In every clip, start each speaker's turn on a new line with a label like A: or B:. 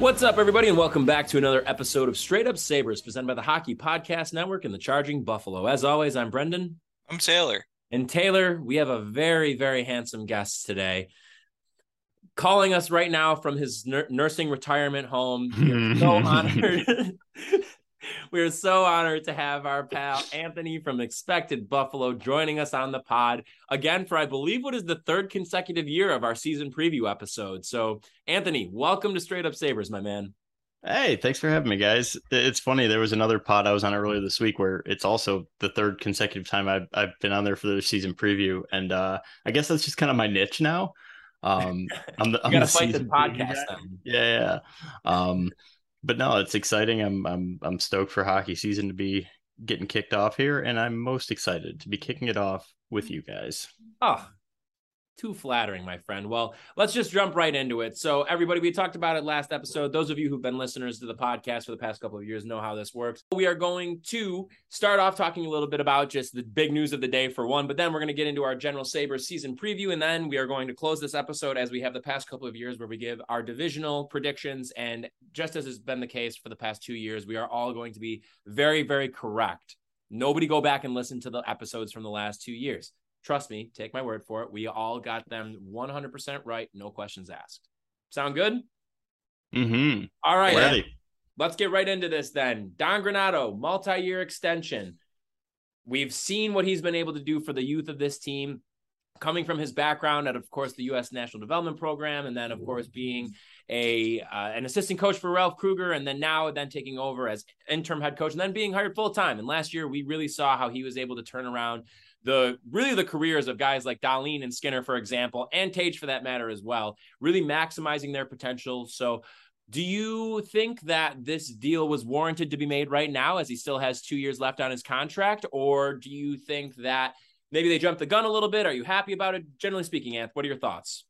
A: What's up, everybody, and welcome back to another episode of Straight Up Sabres, presented by the Hockey Podcast Network and the Charging Buffalo. As always, I'm Brendan.
B: I'm Taylor.
A: And Taylor, we have a very, very handsome guest today. Calling us right now from his nur- nursing retirement home. So honored. we are so honored to have our pal Anthony from Expected Buffalo joining us on the pod again for I believe what is the third consecutive year of our season preview episode. So, Anthony, welcome to Straight Up Sabres, my man.
C: Hey, thanks for having me, guys. It's funny. There was another pod I was on earlier this week where it's also the third consecutive time I've, I've been on there for the season preview. And uh, I guess that's just kind of my niche now. Um, I'm the, I'm the
A: fight the
C: season
A: podcast.
C: Yeah, yeah. Um, but no, it's exciting. I'm I'm I'm stoked for hockey season to be getting kicked off here, and I'm most excited to be kicking it off with you guys.
A: Oh, too flattering, my friend. Well, let's just jump right into it. So, everybody, we talked about it last episode. Those of you who've been listeners to the podcast for the past couple of years know how this works. We are going to start off talking a little bit about just the big news of the day for one, but then we're going to get into our general Sabres season preview. And then we are going to close this episode as we have the past couple of years where we give our divisional predictions. And just as has been the case for the past two years, we are all going to be very, very correct. Nobody go back and listen to the episodes from the last two years. Trust me, take my word for it. We all got them 100% right, no questions asked. Sound good?
C: Mm-hmm.
A: All right.
C: Ready?
A: Let's get right into this then. Don Granato, multi year extension. We've seen what he's been able to do for the youth of this team, coming from his background at, of course, the U.S. National Development Program, and then, of course, being a uh, an assistant coach for Ralph Krueger, and then now then taking over as interim head coach, and then being hired full time. And last year, we really saw how he was able to turn around the really the careers of guys like Dahlin and Skinner, for example, and Tage for that matter as well, really maximizing their potential. So do you think that this deal was warranted to be made right now as he still has two years left on his contract? Or do you think that maybe they jumped the gun a little bit? Are you happy about it? Generally speaking, Anth, what are your thoughts?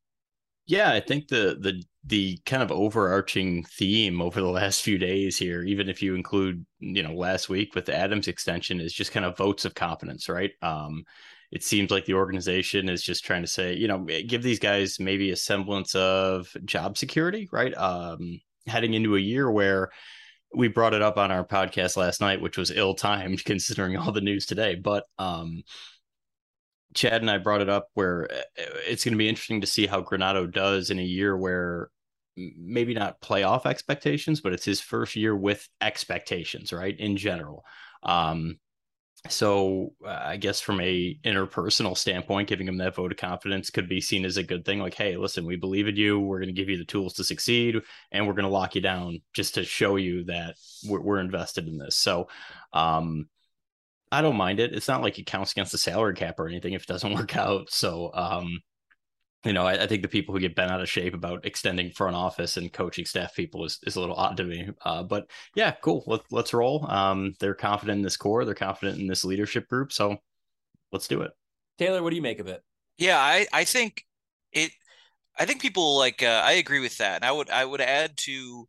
C: Yeah, I think the the the kind of overarching theme over the last few days here, even if you include, you know, last week with the Adams extension, is just kind of votes of confidence, right? Um, it seems like the organization is just trying to say, you know, give these guys maybe a semblance of job security, right? Um, heading into a year where we brought it up on our podcast last night, which was ill timed considering all the news today, but um Chad and I brought it up where it's going to be interesting to see how Granato does in a year where maybe not playoff expectations, but it's his first year with expectations, right? In general. Um, so uh, I guess from a interpersonal standpoint, giving him that vote of confidence could be seen as a good thing. Like, hey, listen, we believe in you. We're going to give you the tools to succeed, and we're going to lock you down just to show you that we're, we're invested in this. So, um, I don't mind it. It's not like it counts against the salary cap or anything if it doesn't work out. So, um, you know, I, I, think the people who get bent out of shape about extending front office and coaching staff people is, is a little odd to me. Uh, but yeah, cool. Let, let's roll. Um, they're confident in this core. They're confident in this leadership group. So let's do it.
A: Taylor, what do you make of it?
B: Yeah, I, I think it, I think people like, uh, I agree with that. And I would, I would add to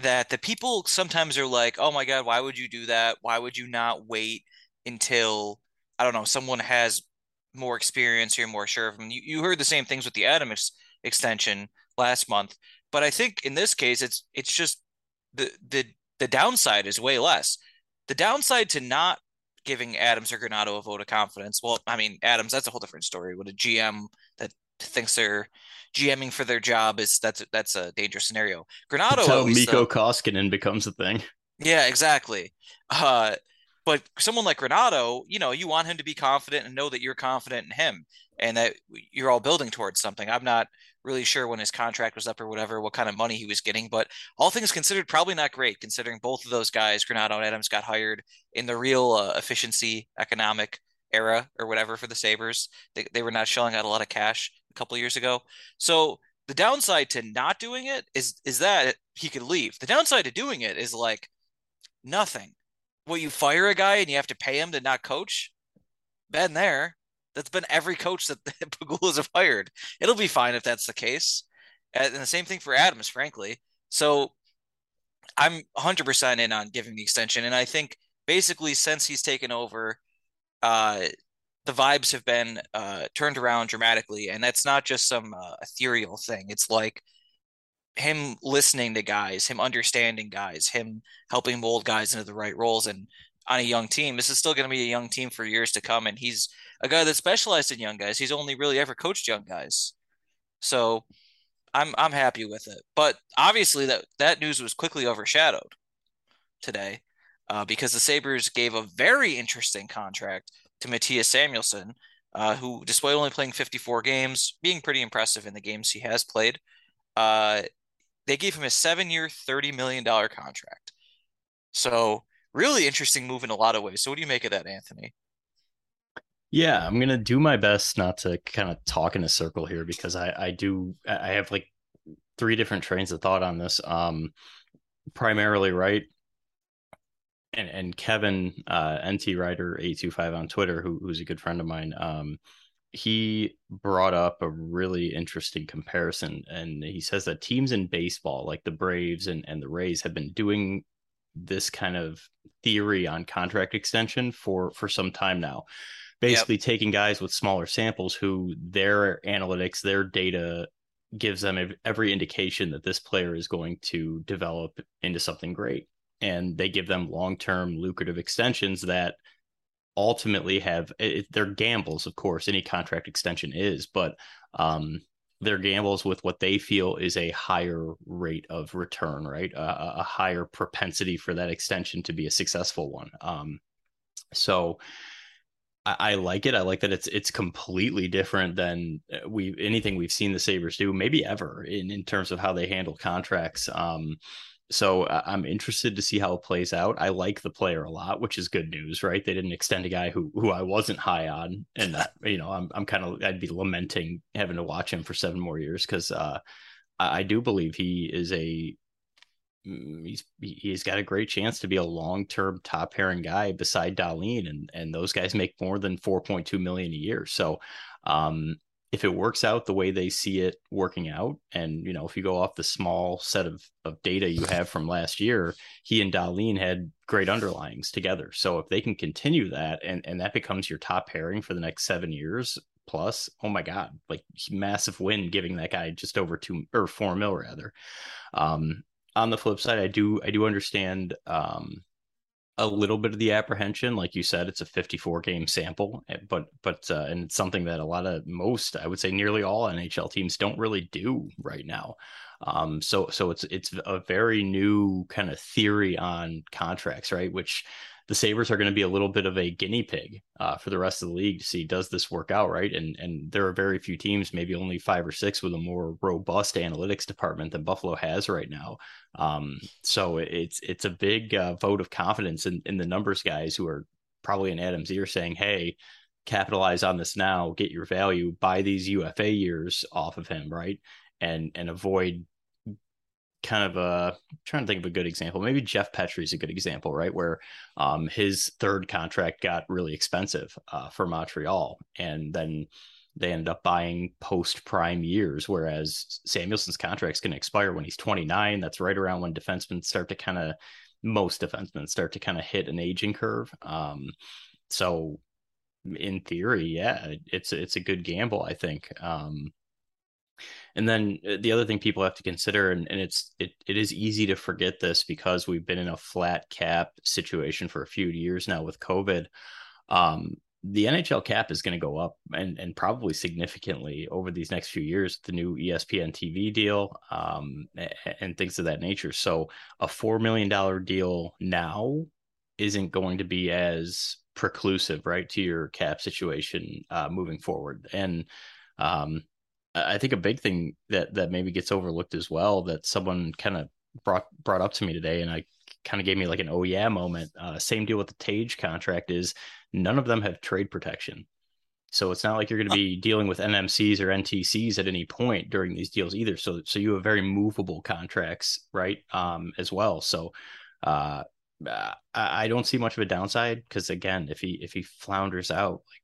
B: that the people sometimes are like, oh my God, why would you do that? Why would you not wait until, I don't know, someone has more experience, you're more sure of them. You, you heard the same things with the Adams extension last month, but I think in this case, it's it's just the the the downside is way less. The downside to not giving Adams or Granato a vote of confidence. Well, I mean, Adams, that's a whole different story. With a GM that thinks they're GMing for their job is that's that's a dangerous scenario. Granato,
C: That's how Mikko Koskinen becomes a thing.
B: Yeah, exactly. Uh, but someone like Granato, you know, you want him to be confident and know that you're confident in him and that you're all building towards something. I'm not really sure when his contract was up or whatever, what kind of money he was getting, but all things considered, probably not great considering both of those guys, Granato and Adams, got hired in the real uh, efficiency economic era or whatever for the Sabres. They, they were not shelling out a lot of cash a couple years ago. So the downside to not doing it is is that he could leave. The downside to doing it is like nothing. Well, you fire a guy and you have to pay him to not coach. Been there. That's been every coach that the Pegulas have hired. It'll be fine if that's the case. And the same thing for Adams, frankly. So I'm 100% in on giving the extension. And I think basically since he's taken over, uh, the vibes have been uh, turned around dramatically. And that's not just some uh, ethereal thing. It's like him listening to guys, him understanding guys, him helping mold guys into the right roles. And on a young team, this is still going to be a young team for years to come. And he's a guy that specialized in young guys. He's only really ever coached young guys. So I'm I'm happy with it. But obviously that that news was quickly overshadowed today uh, because the Sabres gave a very interesting contract to Mattias Samuelsson, uh, who, despite only playing 54 games, being pretty impressive in the games he has played, uh, they gave him a seven-year, $30 million contract. So really interesting move in a lot of ways. So what do you make of that, Anthony?
C: Yeah, I'm gonna do my best not to kind of talk in a circle here because I I do I have like three different trains of thought on this. Um, primarily, right, and and Kevin uh, NT Writer eight two five on Twitter, who, who's a good friend of mine. Um, he brought up a really interesting comparison, and he says that teams in baseball, like the Braves and and the Rays, have been doing this kind of theory on contract extension for for some time now basically yep. taking guys with smaller samples who their analytics their data gives them every indication that this player is going to develop into something great and they give them long-term lucrative extensions that ultimately have it, they're gambles of course any contract extension is but um their gambles with what they feel is a higher rate of return, right? a, a higher propensity for that extension to be a successful one. Um, so I, I, like it. I like that it's it's completely different than uh, we anything we've seen the Sabres do, maybe ever in in terms of how they handle contracts. Um, so I'm interested to see how it plays out. I like the player a lot, which is good news, right? They didn't extend a guy who who I wasn't high on, and that you know I'm I'm kind of I'd be lamenting having to watch him for seven more years because uh, I, I, do believe he is a mm, he's he's got a great chance to be a long term top pairing guy beside Dahlin, and and those guys make more than 4.2 million a year. So um, if it works out the way they see it working out, and you know, if you go off the small set of, of data you have from last year, he and Dahlin had great underlyings together. So if they can continue that and, and that becomes your top pairing for the next seven years plus, oh my God, like massive win giving that guy just over two or four mil rather. Um, on the flip side, I do I do understand um, a little bit of the apprehension like you said it's a 54 game sample eh, but but uh, and it's something that a lot of most i would say nearly all nhl teams don't really do right now. Um so so it's it's a very new kind of theory on contracts right? Which the Sabres are going to be a little bit of a guinea pig uh, for the rest of the league to see does this work out right. And and there are very few teams, maybe only five or six, with a more robust analytics department than Buffalo has right now. Um, so it's it's a big uh, vote of confidence in, in the numbers guys who are probably in Adam's ear saying, "Hey, capitalize on this now, get your value, buy these UFA years off of him, right?" And and avoid kind of a I'm trying to think of a good example. Maybe Jeff Petry is a good example, right? Where um, his third contract got really expensive uh, for Montreal, and then they ended up buying post prime years, whereas Samuelsson's contract's going to expire when he's 29. That's right around when defensemen start to kind of most defensemen start to kind of hit an aging curve. Um, so in theory, yeah, it's it's a good gamble, I think. Um, And then uh, the other thing people have to consider, and, and it's it, it is easy to forget this because we've been in a flat cap situation for a few years now with COVID. Um, the NHL cap is going to go up and, and probably significantly over these next few years, the new ESPN TV deal um, and, and things of that nature. So a $4 million deal now isn't going to be as preclusive, right, to your cap situation uh, moving forward. And um, I think a big thing that that maybe gets overlooked as well that someone kind of brought brought up to me today, and I kind of gave me like an oh yeah moment. Uh, same deal with the Tage contract is none of them have trade protection. So it's not like you're going to be dealing with NMCs or NTCs at any point during these deals either. So so you have very movable contracts, right? Um, as well. So uh, I don't see much of a downside because again, if he if he flounders out, like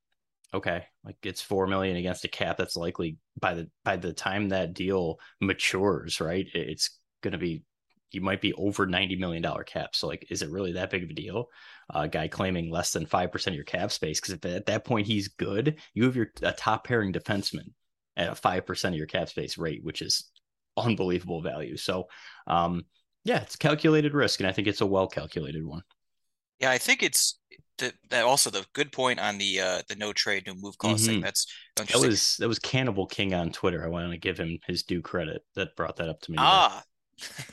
C: okay, like it's four million against a cap that's likely by the by the time that deal matures, right? It's to be you might be over ninety million dollar cap. So like, is it really that big of a deal? A uh, guy claiming less than five percent of your cap space because at that point he's good. You have your a top pairing defenseman at a five percent of your cap space rate, which is unbelievable value. So, um, yeah, it's calculated risk, and I think it's a well calculated one.
B: Yeah, I think it's the, that also the good point on the uh the no trade no move clause mm-hmm. thing. That's
C: that was that was Cannibal King on Twitter. I want to give him his due credit that brought that up to me.
B: Ah,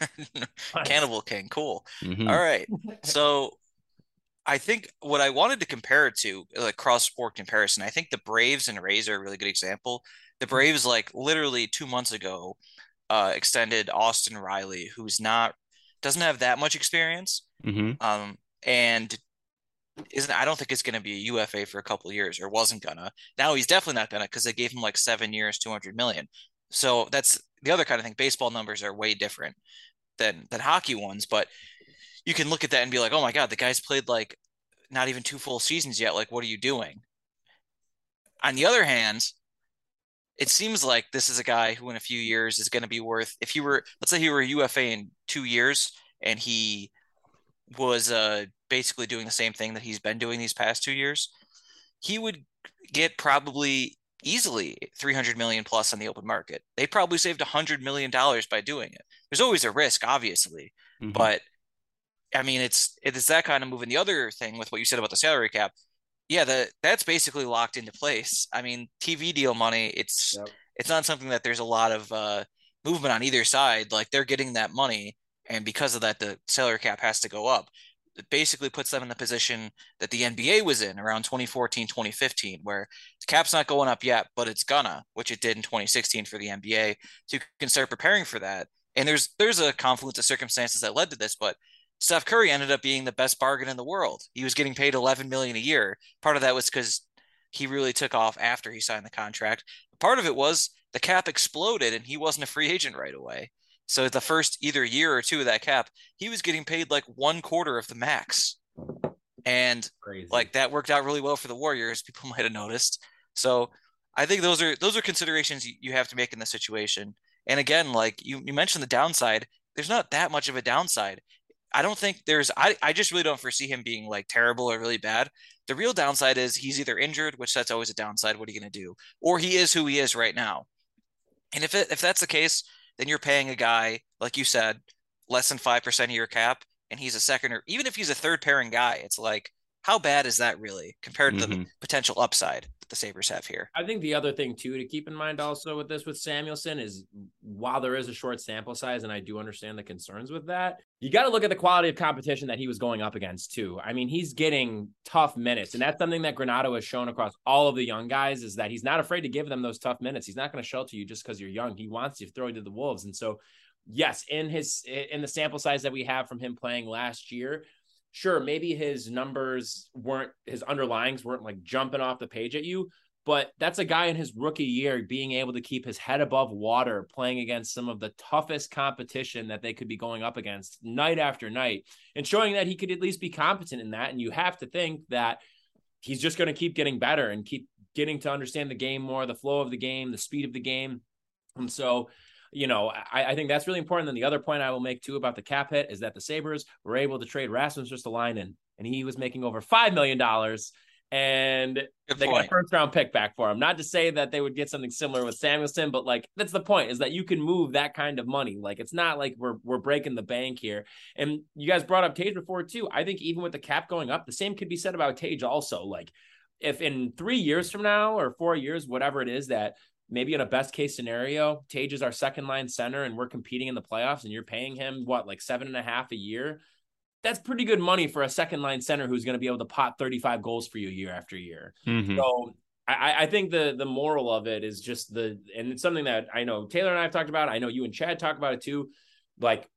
B: Cannibal King, cool. Mm-hmm. All right, so I think what I wanted to compare it to, like cross sport comparison, I think the Braves and Rays are a really good example. The mm-hmm. Braves, like literally two months ago, uh, extended Austin Riley, who's not doesn't have that much experience. Mm-hmm. Um, and isn't I don't think it's going to be a UFA for a couple years or wasn't gonna. Now he's definitely not gonna because they gave him like seven years, two hundred million. So that's the other kind of thing. Baseball numbers are way different than than hockey ones, but you can look at that and be like, oh my god, the guy's played like not even two full seasons yet. Like, what are you doing? On the other hand, it seems like this is a guy who in a few years is going to be worth if he were let's say he were a UFA in two years and he was uh, basically doing the same thing that he's been doing these past two years, he would get probably easily 300 million plus on the open market. They probably saved 100 million dollars by doing it. There's always a risk, obviously, mm-hmm. but I mean, it's it's that kind of move. And the other thing with what you said about the salary cap, yeah, the that's basically locked into place. I mean, TV deal money, it's yep. it's not something that there's a lot of uh, movement on either side. Like they're getting that money, and because of that, the salary cap has to go up. It basically puts them in the position that the NBA was in around 2014, 2015, where the cap's not going up yet, but it's gonna, which it did in 2016 for the NBA. So you can start preparing for that. And there's there's a confluence of circumstances that led to this, but Steph Curry ended up being the best bargain in the world. He was getting paid 11 million a year. Part of that was because he really took off after he signed the contract. Part of it was the cap exploded and he wasn't a free agent right away. So the first either year or two of that cap, he was getting paid like one quarter of the max. And Crazy. like that worked out really well for the Warriors, people might have noticed. So I think those are those are considerations you, have to make in this situation. And again, like you, you mentioned the downside, there's not that much of a downside. I don't think there's I, I just really don't foresee him being like terrible or really bad. The real downside is he's either injured, which that's always a downside. What are you gonna do? Or he is who he is right now. And if it, if that's the case, then you're paying a guy, like you said, less than 5% of your cap, and he's a second or even if he's a third pairing guy, it's like, how bad is that really compared to mm-hmm. the potential upside the Sabres have here?
A: I think the other thing, too, to keep in mind also with this with Samuelsson is while there is a short sample size, and I do understand the concerns with that, you got to look at the quality of competition that he was going up against, too. I mean, he's getting tough minutes, and that's something that Granato has shown across all of the young guys is that he's not afraid to give them those tough minutes. He's not going to shelter you just because you're young. He wants you to throw you to the Wolves. And so, yes, in his in the sample size that we have from him playing last year, sure, maybe his numbers weren't his underlyings weren't like jumping off the page at you, but that's a guy in his rookie year being able to keep his head above water, playing against some of the toughest competition that they could be going up against night after night, and showing that he could at least be competent in that. And you have to think that he's just going to keep getting better and keep getting to understand the game more, the flow of the game, the speed of the game. And so you know, I, I, think that's really important. Then the other point I will make too about the cap hit is that the Sabres were able to trade Rasmus Ristolainen, and he was making over $5 million. and
B: Good
A: they got a first round pick back for him. Not to say that they would get something similar with Samuelsson, but like that's the point is that you can move that kind of money. Like it's not like we're we're breaking the bank here. And you guys brought up Tage before too. I think even with the cap going up, the same could be said about Tage also. Like if in three years from now or four years, whatever it is that maybe in a best case scenario, Tage is our second line center and we're competing in the playoffs and you're paying him what like seven and a half a year. That's pretty good money for a second line center who's going to be able to pot 35 goals for you year after year.
C: Mhm.
A: So I, I think the the moral of it is just the and it's something that I know Taylor and I have talked about. I know you and Chad talk about it too. Like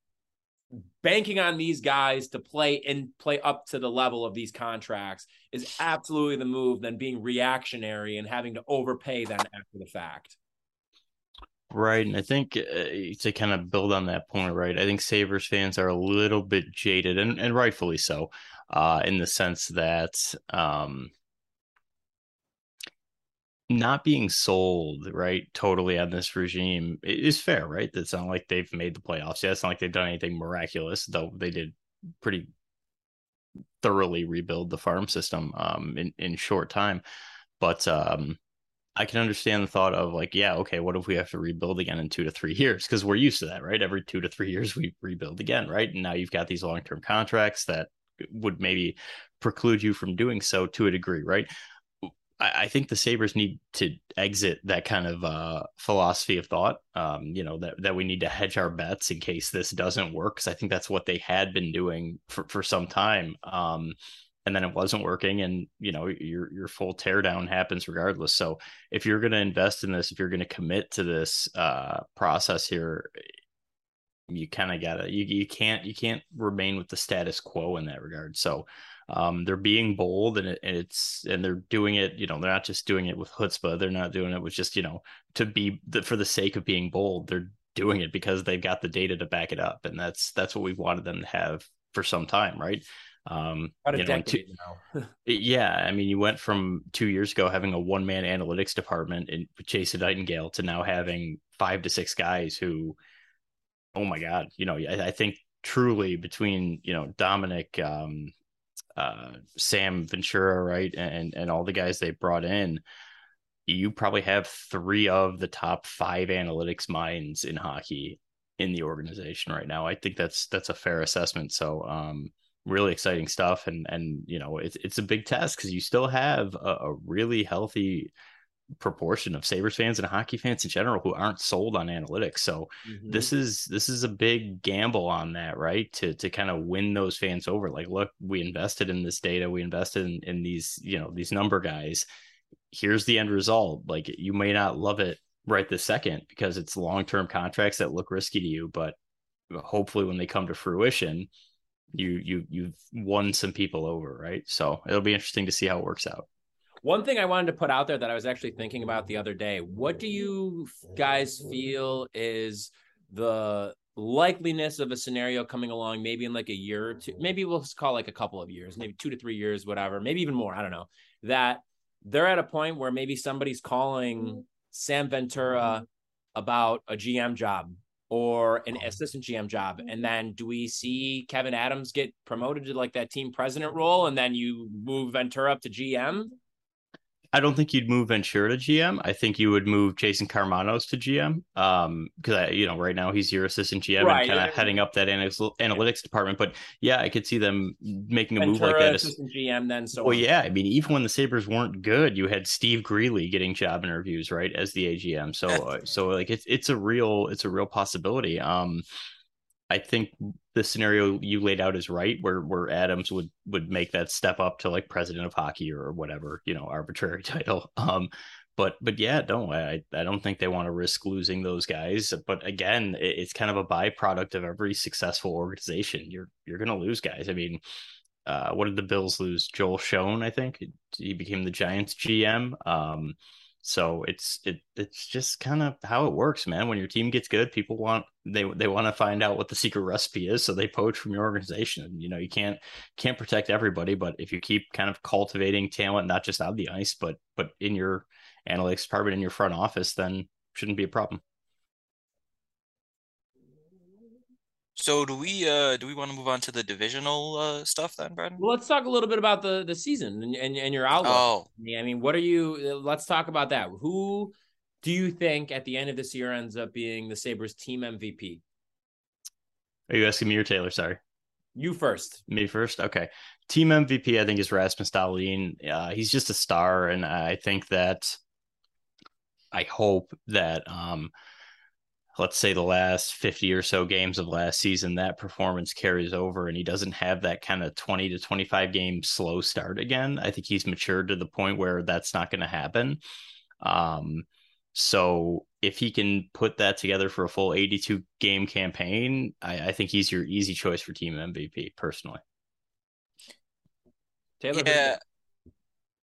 A: banking on these guys to play and play up to the level of these contracts is absolutely the move than being reactionary and having to overpay them after the fact.
C: Right. And I think uh, to kind of build on that point, right, I think Sabres fans are a little bit jaded and, and rightfully so, uh, in the sense that um, not being sold, right, totally on this regime is fair, right? It's not like they've made the playoffs yet. It's not like they've done anything miraculous, though they did pretty thoroughly rebuild the farm system um, in, in short time. But um, I can understand the thought of like, yeah, okay, what if we have to rebuild again in two to three years? Because we're used to that, right? Every two to three years we rebuild again, right? And now you've got these long term contracts that would maybe preclude you from doing so to a degree, right? I, I think the Sabres need to exit that kind of uh, philosophy of thought. Um, you know, that, that we need to hedge our bets in case this doesn't work. Cause I think that's what they had been doing for, for some time. Um, and then it wasn't working and you know your your full teardown happens regardless so if you're going to invest in this if you're going to commit to this uh process here you kind of gotta you, you can't you can't remain with the status quo in that regard so um they're being bold and, it, and it's and they're doing it you know they're not just doing it with chutzpah. They're not doing it with just you know to be the, for the sake of being bold. They're doing it because they've got the data to back it up. And that's that's what we've wanted them to have for some time right? Um, you know, two- yeah, I mean, you went from two years ago having a one man analytics department in Jason Nightingale to now having five to six guys who, oh my God, you know, I, I think truly between, you know, Dominic, um, uh, Sam Ventura, right, and and all the guys they brought in, you probably have three of the top five analytics minds in hockey in the organization right now. I think that's that's a fair assessment. So, um, really exciting stuff and and you know it's it's a big test because you still have a, a, really healthy proportion of Sabres fans and hockey fans in general who aren't sold on analytics so
A: Mm-hmm.
C: this is this is a big gamble on that right to to kind of win those fans over like look we invested in this data we invested in, in these you know these number guys here's the end result like you may not love it right this second because it's long-term contracts that look risky to you but hopefully when they come to fruition you you you've won some people over, right? So it'll be interesting to see how it works out.
A: One thing I wanted to put out there that I was actually thinking about the other day. What do you guys feel is the likeliness of a scenario coming along maybe in like a year or two maybe we'll just call like a couple of years maybe two to three years whatever maybe even more i don't know that they're at a point where maybe somebody's calling sam ventura about a gm job or an assistant GM job. And then do we see Kevyn Adams get promoted to like that team president role and then you move Ventura up to GM?
C: I don't think you'd move Ventura to GM. I think you would move Jason Karmanos to GM. Um, because you know, right now he's your assistant GM
A: Right.
C: and kind of heading up that analytics, analytics department. But yeah, I could see them making a move like that.
A: assistant GM then so
C: Well,
A: on.
C: yeah. I mean, even when the Sabres weren't good, you had Steve Greeley getting job interviews, right, as the AGM. So, uh, so like it's it's a real it's a real possibility. Um, I think the scenario you laid out is right, where where Adams would would make that step up to like president of hockey or whatever you know arbitrary title. Um, but but yeah, no, I I don't think they want to risk losing those guys. But again, it, it's kind of a byproduct of every successful organization. You're you're gonna lose guys. I mean, uh, what did the Bills lose? Joel Schoen, I think he became the Giants GM. Um, so it's it it's just kind of how it works, man. When your team gets good, people want they they want to find out what the secret recipe is, so they poach from your organization. You know, you can't can't protect everybody, but if you keep kind of cultivating talent, not just on the ice, but but in your analytics department, in your front office, then shouldn't be a problem.
B: So do we uh do we want to move on to the divisional uh stuff then, Brad?
A: Well, let's talk a little bit about the the season and and, and your outlook.
B: Oh,
A: I mean, what are you? Let's talk about that. Who do you think at the end of this year ends up being the Sabres team MVP?
C: Are you asking me or Taylor? Sorry.
A: You first.
C: Me first. Okay. Team MVP, I think, is Rasmus Dahlin. Uh, he's just a star, and I think that I hope that um, let's say the last 50 or so games of last season that performance carries over and he doesn't have that kind of 20 to 25 game slow start again i think he's matured to the point where that's not going to happen um, so if he can put that together for a full 82 game campaign I, I think he's your easy choice for team mvp personally
A: Taylor.
B: yeah,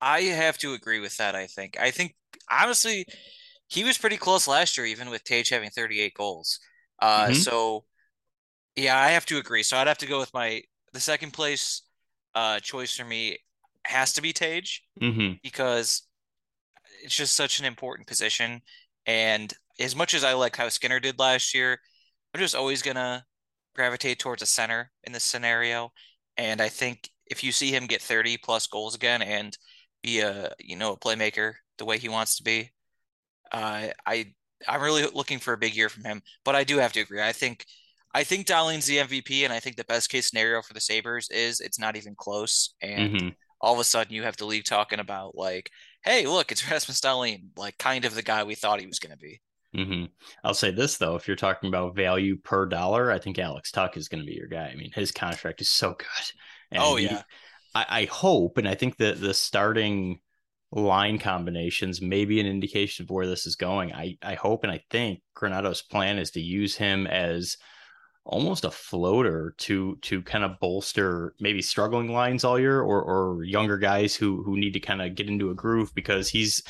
B: I have to agree with that. I think. I think honestly, he was pretty close last year, even with Tage having 38 goals. Uh,
C: Mhm.
B: so yeah, I have to agree. So I'd have to go with my the second place uh choice for me has to be Tage
C: mm-hmm.
B: because it's just such an important position. And as much as I like how Skinner did last year, I'm just always gonna gravitate towards a center in this scenario. And I think if you see him get 30 plus goals again and be a you know a playmaker the way he wants to be, uh, I I'm really looking for a big year from him. But I do have to agree. I think I think Dahlin's the MVP, and I think the best case scenario for the Sabres is it's not even close. And
C: Mm-hmm.
B: all of a sudden you have the league talking about like, hey, look, it's Rasmus Dahlin, like kind of the guy we thought he was going to be.
C: Mm-hmm. I'll say this though, if you're talking about value per dollar, I think Alex Tuch is going to be your guy. I mean, his contract is so good. And
B: Oh,
C: he-
B: yeah.
C: I, I hope, and I think that the starting line combinations may be an indication of where this is going. I, I hope and I think Granato's plan is to use him as almost a floater to to kind of bolster maybe struggling lines all year or or younger guys who who need to kind of get into a groove because he's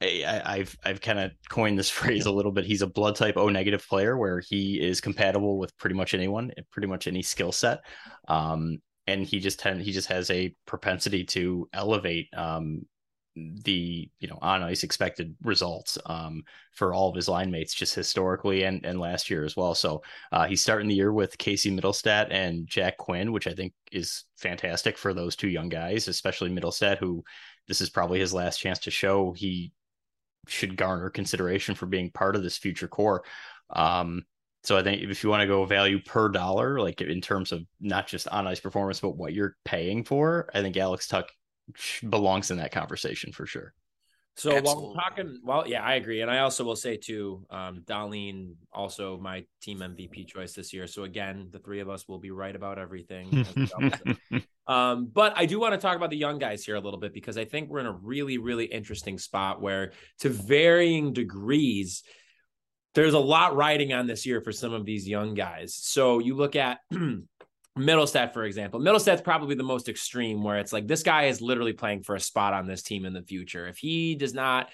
C: I, I've I've kind of coined this phrase a little bit. He's a blood type O negative player where he is compatible with pretty much anyone, pretty much any skill set. Um, and he just tend he just has a propensity to elevate um, the you know on ice expected results um, for all of his line mates just historically and and last year as well. So uh, he's starting the year with Casey Mittelstadt and Jack Quinn, which I think is fantastic for those two young guys, especially Mittelstadt, who this is probably his last chance to show he should garner consideration for being part of this future core. Um, so I think if you want to go value per dollar, like in terms of not just on ice performance, but what you're paying for, I think Alex Tuch belongs in that conversation for sure.
A: So while we're talking, well, yeah, I agree, and I also will say too, um, Dahlin also my team MVP choice this year. So again, the three of us will be right about everything. as we always say. Um, but I do want to talk about the young guys here a little bit because I think we're in a really, really interesting spot where, to varying degrees, there's a lot riding on this year for some of these young guys. So you look at Mittelstadt, for example. Mittelstadt's probably the most extreme, where it's like this guy is literally playing for a spot on this team in the future. If he does not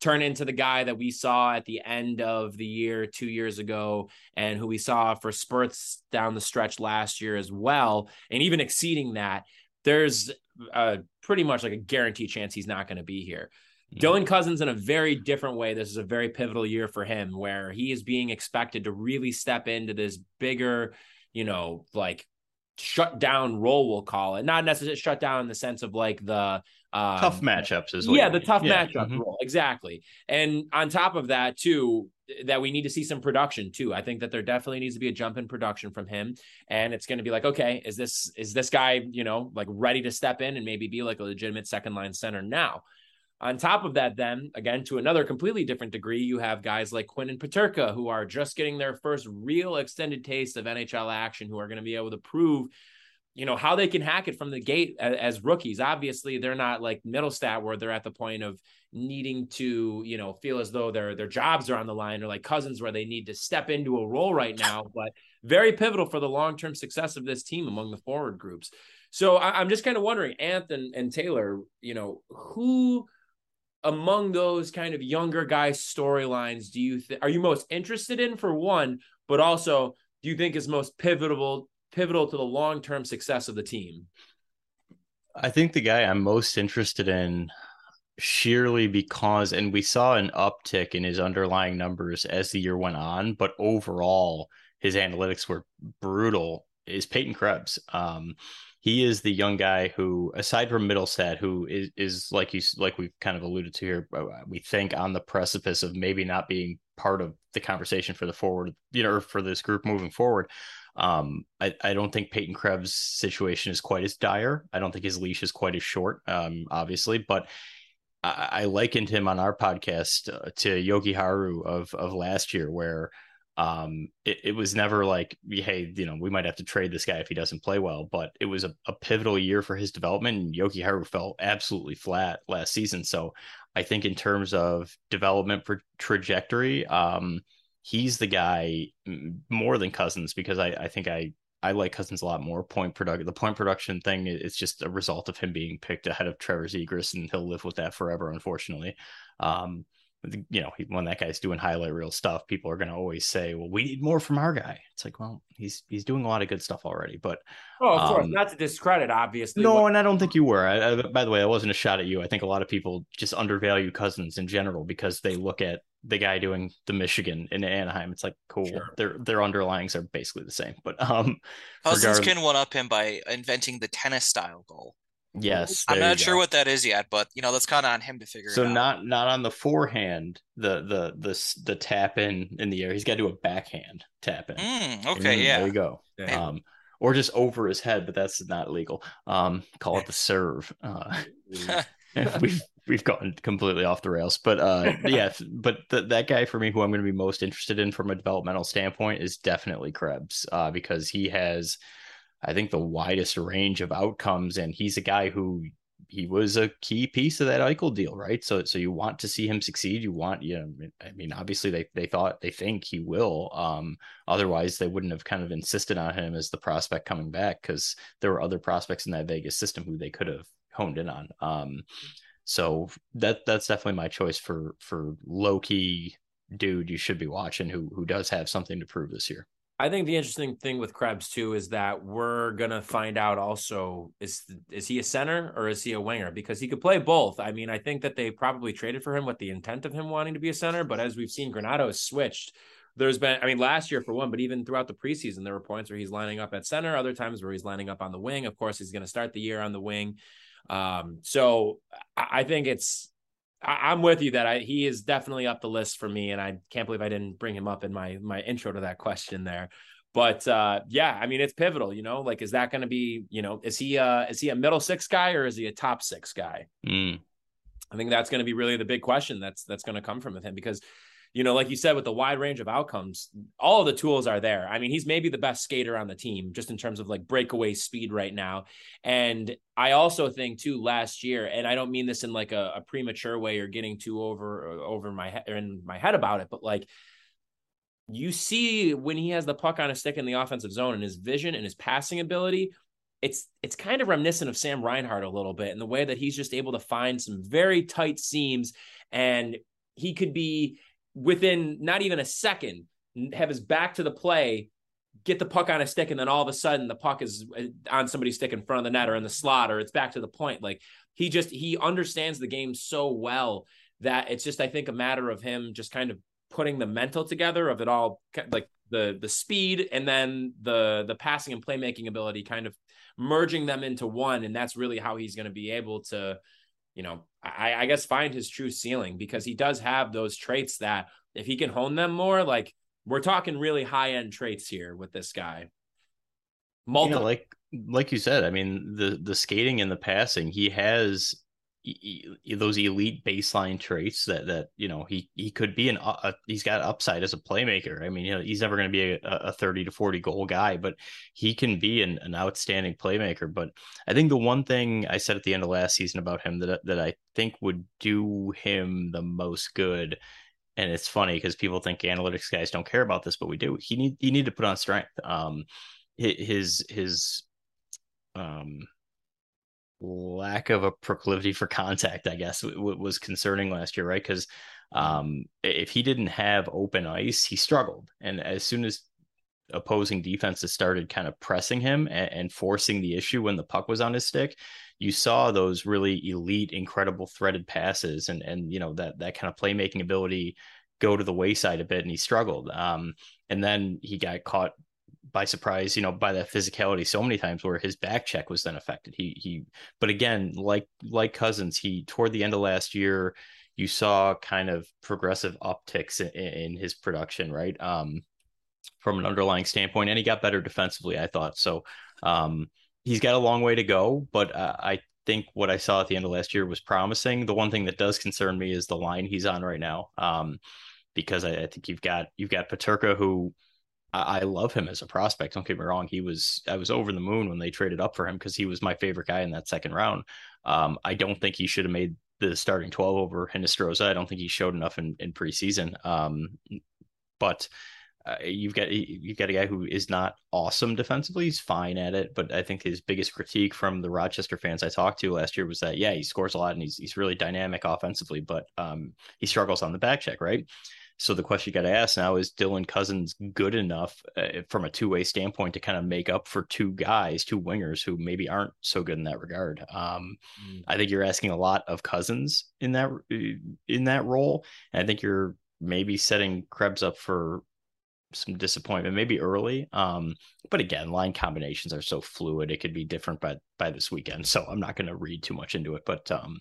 A: turn into the guy that we saw at the end of the year two years ago and who we saw for spurts down the stretch last year as well, and even exceeding that, there's a pretty much like a guaranteed chance he's not going to be here. Mm-hmm. Dylan Cozens, in a very different way, this is a very pivotal year for him where he is being expected to really step into this bigger, you know, like shut down role, we'll call it. Not necessarily shut down in the sense of like the um,
C: Tough matchups as well.
A: yeah, the tough
C: Yeah.
A: matchup
C: Mhm.
A: role. Exactly. And on top of that, too, that we need to see some production too. I think that there definitely needs to be a jump in production from him. And it's going to be like, okay, is this is this guy, you know, like ready to step in and maybe be like a legitimate second line center now? On top of that, then again, to another completely different degree, you have guys like Quinn and Peterka who are just getting their first real extended taste of NHL action, who are going to be able to prove you know how they can hack it from the gate as, as rookies. Obviously they're not like Mittelstadt where they're at the point of needing to you know feel as though their their jobs are on the line or like Cozens where they need to step into a role right now but very pivotal for the long-term success of this team among the forward groups. So i'm just kind of wondering anth and, and taylor you know who among those kind of younger guys storylines do you think are you most interested in for one but also do you think is most pivotal pivotal to the long-term success of the team
C: I think the guy I'm most interested in sheerly because, and we saw an uptick in his underlying numbers as the year went on, but overall, his analytics were brutal is Peyton Krebs. Um, he is the young guy who, aside from Mittelstadt, who is, is like you like we've kind of alluded to here, uh, we think on the precipice of maybe not being part of the conversation for the forward, you know, for this group moving forward. Um, I, I don't think Peyton Krebs' situation is quite as dire. I don't think his leash is quite as short, um, obviously, but I, I likened him on our podcast uh, to Jokiharju of of last year, where um, it, it was never like, hey, you know, we might have to trade this guy if he doesn't play well, but it was a, a pivotal year for his development. And Jokiharju fell absolutely flat last season. So I think in terms of development for trajectory, um, he's the guy more than Cozens because I, I think I I like Cozens a lot more. Point production, the point production thing, it's just a result of him being picked ahead of Trevor Zegras, and he'll live with that forever, unfortunately. Um, you know, when that guy's doing highlight reel stuff, people are going to always say, "Well, we need more from our guy." It's like, well, he's he's doing a lot of good stuff already, but
A: oh, of um, course, not to discredit, obviously.
C: No, what... and I don't think you were. I, I, by the way, I wasn't a shot at you. I think a lot of people just undervalue Cozens in general because they look at the guy doing the Michigan in Anaheim. It's like cool. Sure. Their their underlyings are basically the same, but um,
B: Cozens regard... can one up him by inventing the tennis style goal.
C: Yes,
B: I'm not sure what that is yet, but you know that's kind of on him to figure
C: so
B: it out.
C: So not not on the forehand, the the the the tap in in the air. He's got to do a backhand tap in.
B: Mm, okay, yeah,
C: there you go. Yeah. Um, or just over his head, but that's not legal. Um, call it the serve. Uh, we've we've gotten completely off the rails, but uh, yeah, but th- that guy for me, who I'm going to be most interested in from a developmental standpoint, is definitely Krebs, uh, because he has I think the widest range of outcomes, and he's a guy who he was a key piece of that Eichel deal, right? So so you want to see him succeed. You want, you know, I mean, obviously they they thought they think he will. Um, otherwise they wouldn't have kind of insisted on him as the prospect coming back because there were other prospects in that Vegas system who they could have honed in on. Um, so that that's definitely my choice for for low key dude you should be watching who who does have something to prove this year.
A: I think the interesting thing with Krebs too is that we're gonna find out also is is he a center or is he a winger because he could play both. I mean, I think that they probably traded for him with the intent of him wanting to be a center, but as we've seen, Granato has switched. There's been, I mean, last year for one, but even throughout the preseason, there were points where he's lining up at center, other times where he's lining up on the wing. Of course, he's going to start the year on the wing. Um, so I think it's I, am with you that I, he is definitely up the list for me, and I can't believe I didn't bring him up in my my intro to that question there. But uh, yeah, I mean it's pivotal. You know, like is that going to be? You know, is he uh is he a middle six guy or is he a top six guy?
C: Mm.
A: I think that's going to be really the big question that's that's going to come from with him because you know, like you said, with the wide range of outcomes, all of the tools are there. I mean, he's maybe the best skater on the team just in terms of like breakaway speed right now. And I also think too last year, and I don't mean this in like a, a premature way or getting too over uh, over my head in my head about it, but like you see when he has the puck on a stick in the offensive zone and his vision and his passing ability, it's it's kind of reminiscent of Sam Reinhart a little bit in the way that he's just able to find some very tight seams and he could be within not even a second have his back to the play, get the puck on a stick, and then all of a sudden the puck is uh, on somebody's stick in front of the net or in the slot or it's back to the point. Like he just he understands the game so well that it's just I think a matter of him just kind of putting the mental together of it all like the the speed and then the the passing and playmaking ability kind of merging them into one and that's really how he's going to be able to you know, I, I guess find his true ceiling because he does have those traits that if he can hone them more, like we're talking really high end traits here with this guy.
C: Multiple. You know, like like you said, I mean the the skating and the passing, he has those elite baseline traits that that you know he he could be an uh, he's got upside as a playmaker. I mean, you know, he's never going to be a, a 30 to 40 goal guy, but he can be an, an outstanding playmaker. But I think the one thing I said at the end of last season about him that that I think would do him the most good and it's funny because people think analytics guys don't care about this, but we do. He need he need to put on strength. Um, his his um lack of a proclivity for contact, I guess, w- was concerning last year, right? Because mm-hmm. um, if he didn't have open ice, he struggled. And as soon as opposing defenses started kind of pressing him and, and, forcing the issue when the puck was on his stick, you saw those really elite, incredible threaded passes and and you know that that kind of playmaking ability go to the wayside a bit and he struggled. Um, and then he got caught by surprise, you know, by that physicality so many times where his back check was then affected. He he but again, like like Cozens, he toward the end of last year, you saw kind of progressive upticks in, in his production, right? Um from an underlying standpoint, and he got better defensively, I thought. So um he's got a long way to go, but uh, I think what I saw at the end of last year was promising. The one thing that does concern me is the line he's on right now. Um because I, I think you've got you've got Peterka who I, love him as a prospect. Don't get me wrong. He was I was over the moon when they traded up for him because he was my favorite guy in that second round. Um, I don't think he should have made the starting 12 over Hinostroza. I don't think he showed enough in, in preseason. Um, but uh, you've got you've got a guy who is not awesome defensively. He's fine at it, but I think his biggest critique from the Rochester fans I talked to last year was that yeah, he scores a lot and he's he's really dynamic offensively, but um, he struggles on the back check, right? So the question you got to ask now is Dylan Cozens good enough uh, from a two way standpoint to kind of make up for two guys, two wingers who maybe aren't so good in that regard? Um, mm. I think you're asking a lot of Cousins in that in that role, and I think you're maybe setting Krebs up for some disappointment, maybe early. Um, but again, line combinations are so fluid; it could be different by by this weekend. So I'm not going to read too much into it, but um,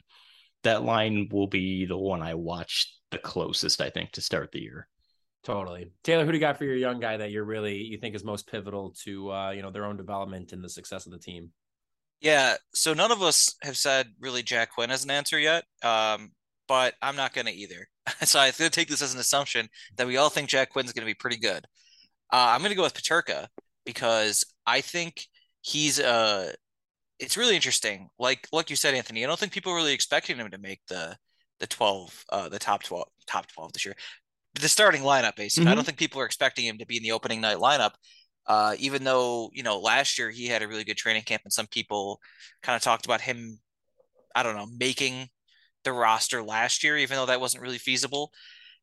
C: that line will be the one I watched the closest, I think, to start the year.
A: Totally. Taylor, who do you got for your young guy that you're really you think is most pivotal to uh, you know, their own development and the success of the team?
B: Yeah, so none of us have said really Jack Quinn as an answer yet. Um, but I'm not gonna either. so I'm gonna take this as an assumption that we all think Jack Quinn's gonna be pretty good. Uh, I'm gonna go with Peterka because I think he's uh it's really interesting. Like like you said, Anthony, I don't think people are really expecting him to make the the 12 uh the top 12 top 12 this year the starting lineup basically mm-hmm. i don't think people are expecting him to be in the opening night lineup uh even though you know last year he had a really good training camp and some people kind of talked about him i don't know making the roster last year even though that wasn't really feasible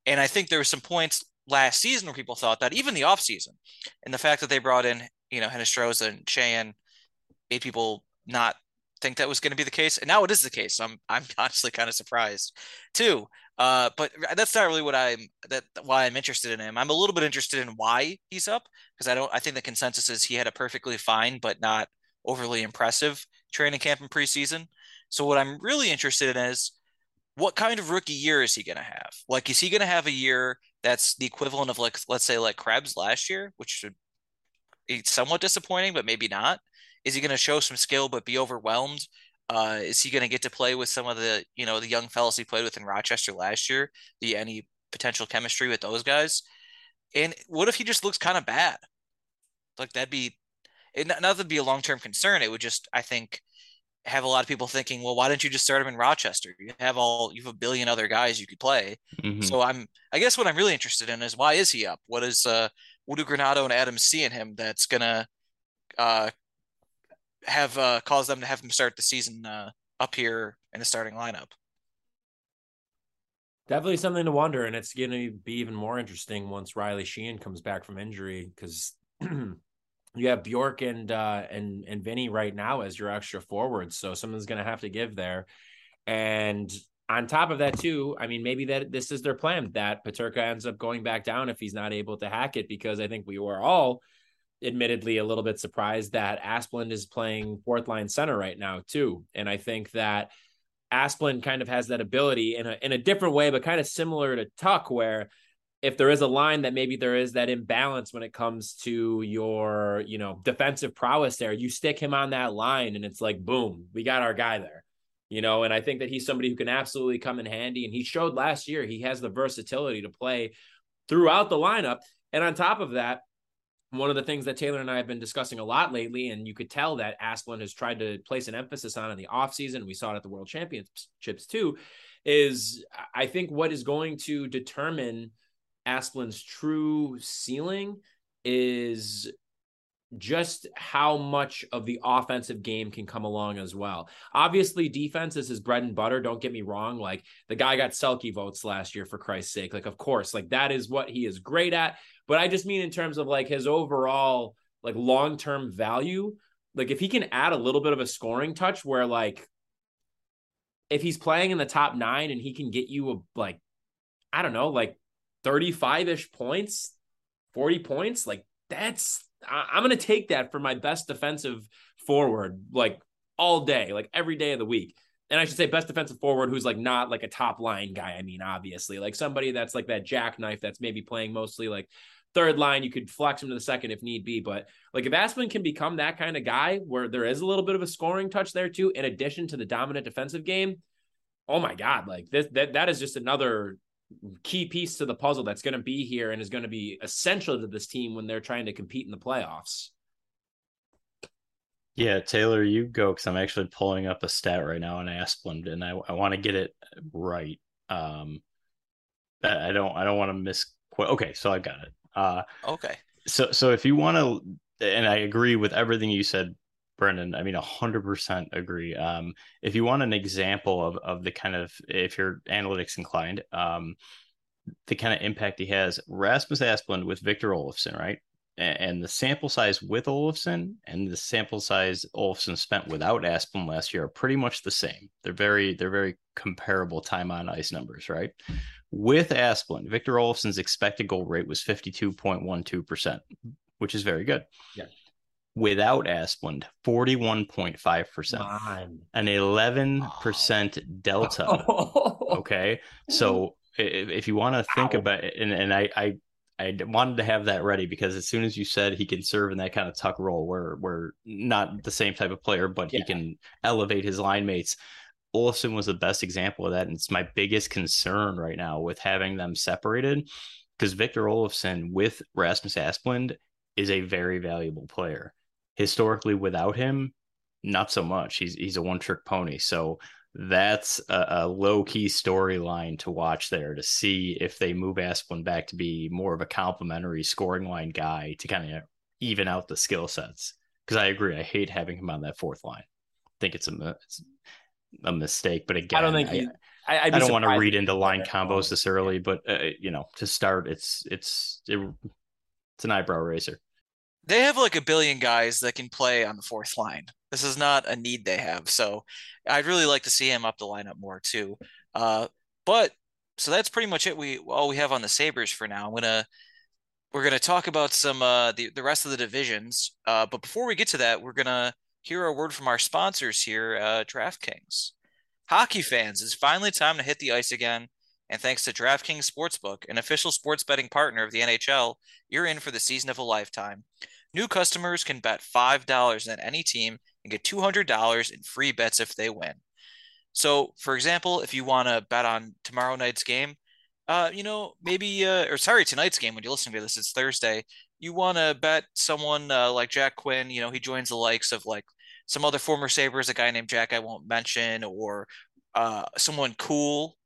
B: and i think there were some points last season where people thought that even the offseason and the fact that they brought in you know Hinostroza and Sheahan made people not think that was going to be the case, and now it is the case. I'm I'm honestly kind of surprised too. Uh, but that's not really what I'm that why I'm interested in him. I'm a little bit interested in why he's up because I don't. I think the consensus is he had a perfectly fine but not overly impressive training camp and preseason. So what I'm really interested in is what kind of rookie year is he going to have? Like, is he going to have a year that's the equivalent of like, let's say, like Krebs last year, which should be somewhat disappointing, but maybe not. Is he going to show some skill but be overwhelmed? Uh, is he going to get to play with some of the you know the young fellas he played with in Rochester last year? The any potential chemistry with those guys? And what if he just looks kind of bad? Like that'd be it, not that'd be a long term concern. It would just I think have a lot of people thinking, well, why didn't you just start him in Rochester? You have all you have a billion other guys you could play. Mm-hmm. So I'm I guess what I'm really interested in is why is he up? What is uh what do Granato and Adams see in him that's gonna uh have uh, caused them to have him start the season uh, up here in the starting lineup.
A: Definitely something to wonder, and it's going to be even more interesting once Riley Sheahan comes back from injury because you have Bjork and uh, and and Vinny right now as your extra forwards, so someone's going to have to give there. And on top of that, too, I mean, maybe that this is their plan that Peterka ends up going back down if he's not able to hack it, because I think we were all admittedly a little bit surprised that Asplund is playing fourth line center right now too. And I think that Asplund kind of has that ability in a in a different way, but kind of similar to Tuch, where if there is a line that maybe there is that imbalance when it comes to your, you know, defensive prowess there, you stick him on that line and it's like, boom, we got our guy there. You know, and I think that he's somebody who can absolutely come in handy. And he showed last year he has the versatility to play throughout the lineup. And on top of that, one of the things that Taylor and I have been discussing a lot lately, and you could tell that Asplund has tried to place an emphasis on in the offseason, we saw it at the World Championships too, is I think what is going to determine Asplund's true ceiling is just how much of the offensive game can come along as well. Obviously, defense is his bread and butter. Don't get me wrong. Like the guy got Selke votes last year, for Christ's sake. Like, of course, like that is what he is great at. But I just mean in terms of like his overall like long term value. Like if he can add a little bit of a scoring touch where like if he's playing in the top nine and he can get you a like I don't know like 35 ish points 40 points, like that's I'm gonna take that for my best defensive forward, like all day, like every day of the week. And I should say best defensive forward who's like not like a top line guy. I mean, obviously, like somebody that's like that jackknife that's maybe playing mostly like third line. You could flex him to the second if need be. But like if Asplund can become that kind of guy where there is a little bit of a scoring touch there too, in addition to the dominant defensive game, oh my God, like this that that is just another key piece to the puzzle that's going to be here and is going to be essential to this team when they're trying to compete in the playoffs.
C: Yeah, Taylor, you go because I'm actually pulling up a stat right now on Asplund, and I, I want to get it right. Um, I don't I don't want to miss. Okay, so I got it. Uh,
B: okay.
C: So so if you want to, and I agree with everything you said, Brendan. I mean, hundred percent agree. Um, if you want an example of of the kind of if you're analytics inclined, um, the kind of impact he has, Rasmus Asplund with Victor Olofsson, right? And the sample size with Olofsson and the sample size Olofsson spent without Asplund last year are pretty much the same. They're very they're very comparable time on ice numbers, right? With Asplund, Victor Olofsson's expected goal rate was 52.12%, which is very good.
A: Yeah.
C: Without Asplund, 41.5%. An 11% oh. delta. okay. So if you want to think wow. about it, and, and I, I I wanted to have that ready because as soon as you said he can serve in that kind of Tuch role where we're not the same type of player, but yeah. he can elevate his line mates. Olofsson was the best example of that. And it's my biggest concern right now with having them separated because Victor Olofsson with Rasmus Asplund is a very valuable player. Historically, without him, not so much. He's he's a one trick pony. So that's a, a low key storyline to watch there to see if they move Asplund back to be more of a complementary scoring line guy to kind of even out the skill sets. Because I agree, I hate having him on that fourth line. I think it's a it's a mistake, but again,
A: I don't think he,
C: I, I, I don't want to read into line combos this early, but uh, you know, to start, it's it's it, it's an eyebrow raiser.
B: They have like a billion guys that can play on the fourth line. This is not a need they have. So I'd really like to see him up the lineup more too. Uh, but so that's pretty much it. We all we have on the Sabres for now. I'm gonna we're gonna talk about some uh, the the rest of the divisions. Uh, but before we get to that, we're gonna hear a word from our sponsors here, uh, DraftKings. Hockey fans, it's finally time to hit the ice again. And thanks to DraftKings Sportsbook, an official sports betting partner of the NHL, you're in for the season of a lifetime. New customers can bet $5 on any team and get $200 in free bets if they win. So, for example, if you want to bet on tomorrow night's game, uh, you know, maybe, uh, or sorry, tonight's game when you're listening to this, it's Thursday. You want to bet someone uh, like Jack Quinn, you know, he joins the likes of like some other former Sabres, a guy named Jack I won't mention, or uh, someone cool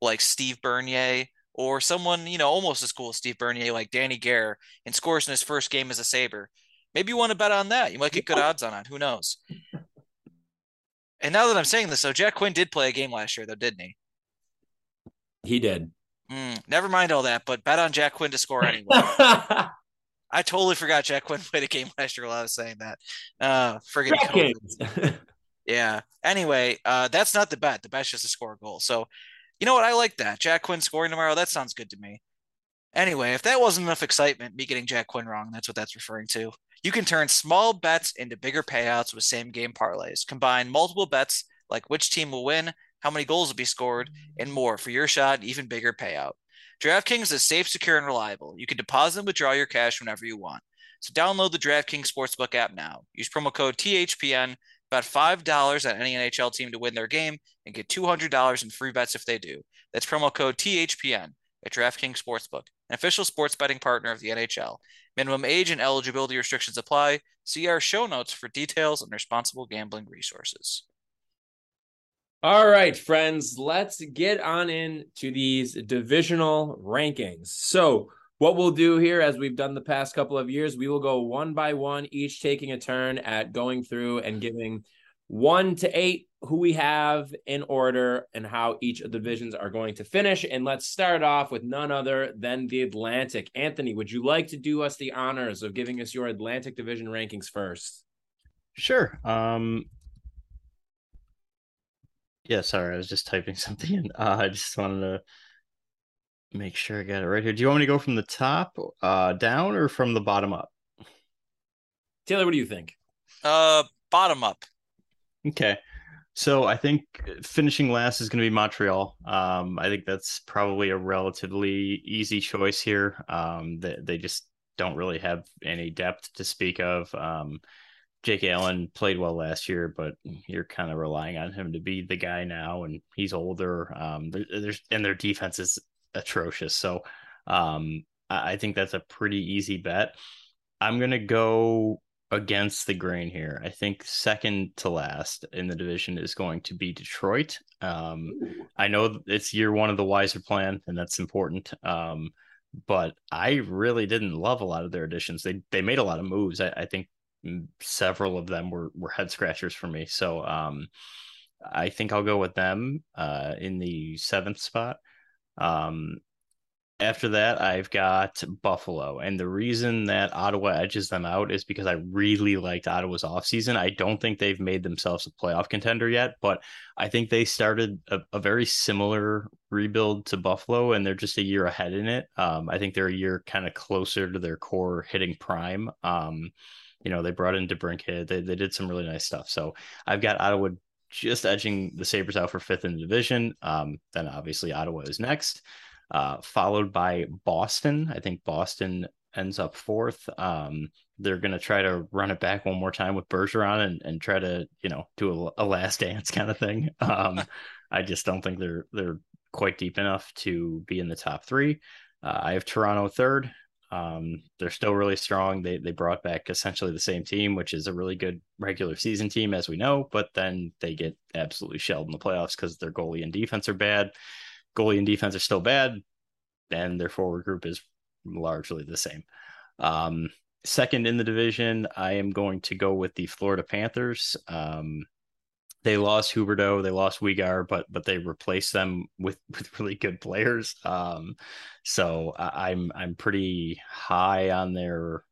B: like Steve Bernier, or someone, you know, almost as cool as Steve Bernier, like Danny Gare, and scores in his first game as a Sabre. Maybe you want to bet on that. You might get good odds on it. Who knows? And now that I'm saying this, though, Jack Quinn did play a game last year, though, didn't he?
A: He did.
B: Mm, never mind all that, but bet on Jack Quinn to score anyway. I totally forgot Jack Quinn played a game last year while I was saying that. Uh, friggin' yeah. Anyway, uh, that's not the bet. The bet's just to score a goal. So, you know what? I like that. Jack Quinn scoring tomorrow. That sounds good to me. Anyway, if that wasn't enough excitement, me getting Jack Quinn wrong, that's what that's referring to. You can turn small bets into bigger payouts with same game parlays. Combine multiple bets like which team will win, how many goals will be scored, and more for your shot, and even bigger payout. DraftKings is safe, secure, and reliable. You can deposit and withdraw your cash whenever you want. So download the DraftKings Sportsbook app now. Use promo code THPN, about $5 on any NHL team to win their game, and get $200 in free bets if they do. That's promo code THPN at DraftKings Sportsbook, an official sports betting partner of the NHL. Minimum age and eligibility restrictions apply. See our show notes for details and responsible gambling resources.
A: All right, friends, let's get on into these divisional rankings. So, what we'll do here, as we've done the past couple of years, we will go one by one, each taking a turn at going through and giving one to eight who we have in order and how each of the divisions are going to finish. And let's start off with none other than the Atlantic. Anthony, would you like to do us the honors of giving us your Atlantic division rankings first?
C: Sure. Um yeah, sorry, I was just typing something in. Uh, I just wanted to make sure I got it right here. Do you want me to go from the top uh, down or from the bottom up?
A: Taylor, what do you think?
B: Uh, bottom up.
C: Okay. So I think finishing last is going to be Montreal. Um, I think that's probably a relatively easy choice here. Um, they, they just don't really have any depth to speak of. Um, Jake Allen played well last year, but you're kind of relying on him to be the guy now, and he's older. Um, there's and their defense is atrocious. So, um, I think that's a pretty easy bet. I'm gonna go against the grain here. I think second to last in the division is going to be Detroit. Um, I know it's year one of the Yzerplan, and that's important. Um, but I really didn't love a lot of their additions. They they made a lot of moves. I, I think several of them were were head scratchers for me. So um, I think I'll go with them uh, in the seventh spot. Um, after that, I've got Buffalo. And the reason that Ottawa edges them out is because I really liked Ottawa's offseason. I don't think they've made themselves a playoff contender yet, but I think they started a, a very similar rebuild to Buffalo and they're just a year ahead in it. Um, I think they're a year kind of closer to their core hitting prime. Um, you know, they brought in DeBrincat. They, they did some really nice stuff. So I've got Ottawa just edging the Sabres out for fifth in the division. Um, then obviously Ottawa is next uh, followed by Boston. I think Boston ends up fourth. Um, they're going to try to run it back one more time with Bergeron and, and try to, you know, do a, a last dance kind of thing. Um, I just don't think they're they're quite deep enough to be in the top three. Uh, I have Toronto third. Um, they're still really strong. They they brought back essentially the same team, which is a really good regular season team, as we know. But then they get absolutely shelled in the playoffs because their goalie and defense are bad goalie and defense are still bad, and their forward group is largely the same. Um, second in the division, I am going to go with the Florida Panthers. Um, they lost Huberdeau, they lost Weegar, but but they replaced them with with really good players. Um, so I, I'm I'm pretty high on their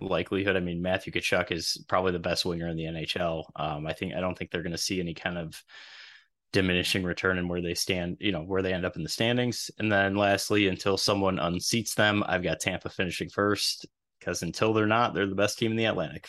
C: likelihood. I mean, Matthew Tkachuk is probably the best winger in the NHL. Um, I think I don't think they're going to see any kind of diminishing return and where they stand, you know, where they end up in the standings. And then lastly, until someone unseats them, I've got Tampa finishing first because until they're not, they're the best team in the Atlantic.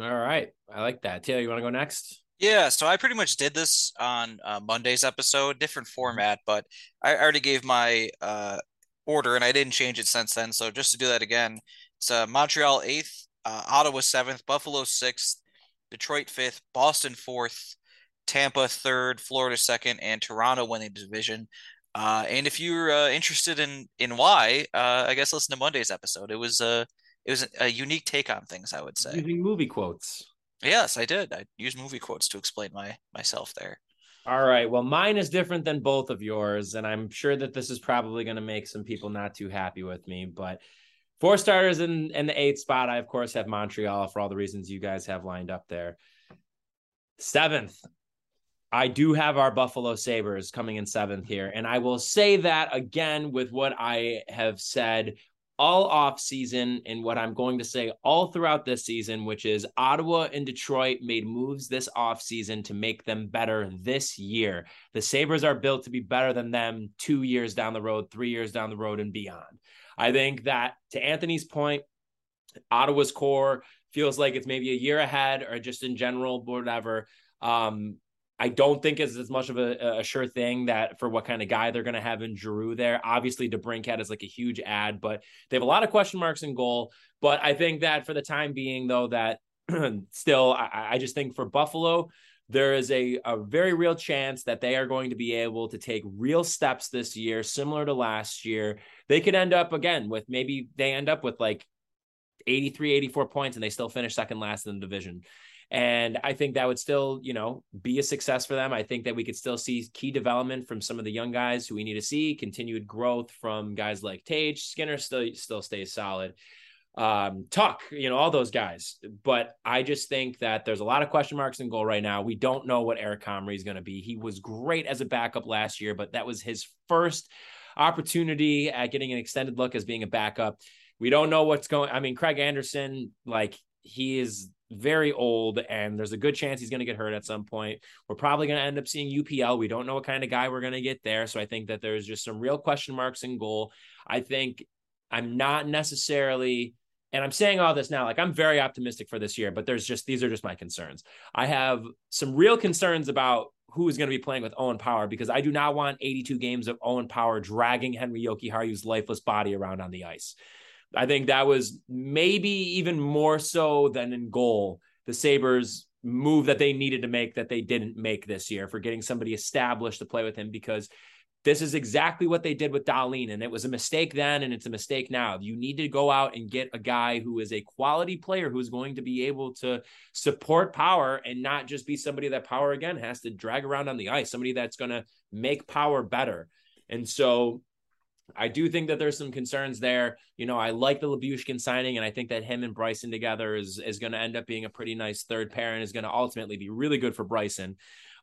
A: All right. I like that. Taylor, you want to go next?
B: Yeah, so I pretty much did this on uh, Monday's episode, different format, but I already gave my uh, order and I didn't change it since then. So just to do that again, it's uh, Montreal eighth, uh, Ottawa seventh, Buffalo sixth, Detroit fifth, Boston fourth, Tampa third, Florida second, and Toronto winning the division. Uh, and if you're uh, interested in in why, uh, I guess listen to Monday's episode. It was a uh, it was a unique take on things. I would say
A: using movie quotes.
B: Yes, I did. I used movie quotes to explain my myself there.
A: All right. Well, mine is different than both of yours, and I'm sure that this is probably going to make some people not too happy with me. But four starters in in the eighth spot, I of course have Montreal for all the reasons you guys have lined up there. Seventh, I do have our Buffalo Sabres coming in seventh here. And I will say that again with what I have said all off season and what I'm going to say all throughout this season, which is Ottawa and Detroit made moves this off season to make them better this year. The Sabres are built to be better than them two years down the road, three years down the road, and beyond. I think that to Anthony's point, Ottawa's core feels like it's maybe a year ahead or just in general, whatever. Um, I don't think is as much of a, a, sure thing that for what kind of guy they're going to have in Giroux there. Obviously, DeBrincat is like a huge ad, but they have a lot of question marks in goal. But I think that for the time being, though, that still, I, I just think for Buffalo, there is a, a very real chance that they are going to be able to take real steps this year, similar to last year. They could end up again with maybe they end up with like 83, 84 points and they still finish second last in the division. And I think that would still, you know, be a success for them. I think that we could still see key development from some of the young guys who we need to see, continued growth from guys like Tage, Skinner still still stays solid. Um, Tuch, you know, all those guys. But I just think that there's a lot of question marks in goal right now. We don't know what Eric Comrie is going to be. He was great as a backup last year, but that was his first opportunity at getting an extended look as being a backup. We don't know what's going. I mean, Craig Anderson, like he is very old, and there's a good chance he's going to get hurt at some point. We're probably going to end up seeing UPL. We don't know what kind of guy we're going to get there. So I think that there's just some real question marks in goal. I think I'm not necessarily and I'm saying all this now, like I'm very optimistic for this year, but there's just these are just my concerns. I have some real concerns about who is going to be playing with Owen Power because I do not want 82 games of Owen Power dragging Henri Jokiharju's lifeless body around on the ice. I think that was maybe even more so than in goal. The Sabres move that they needed to make that they didn't make this year for getting somebody established to play with him because this is exactly what they did with Dahlin, and it was a mistake then, and it's a mistake now. You need to go out and get a guy who is a quality player who's going to be able to support power and not just be somebody that power again has to drag around on the ice, somebody that's going to make power better. And so I do think that there's some concerns there. You know, I like the Lyubushkin signing, and I think that him and Bryson together is is going to end up being a pretty nice third pair, and is going to ultimately be really good for Bryson.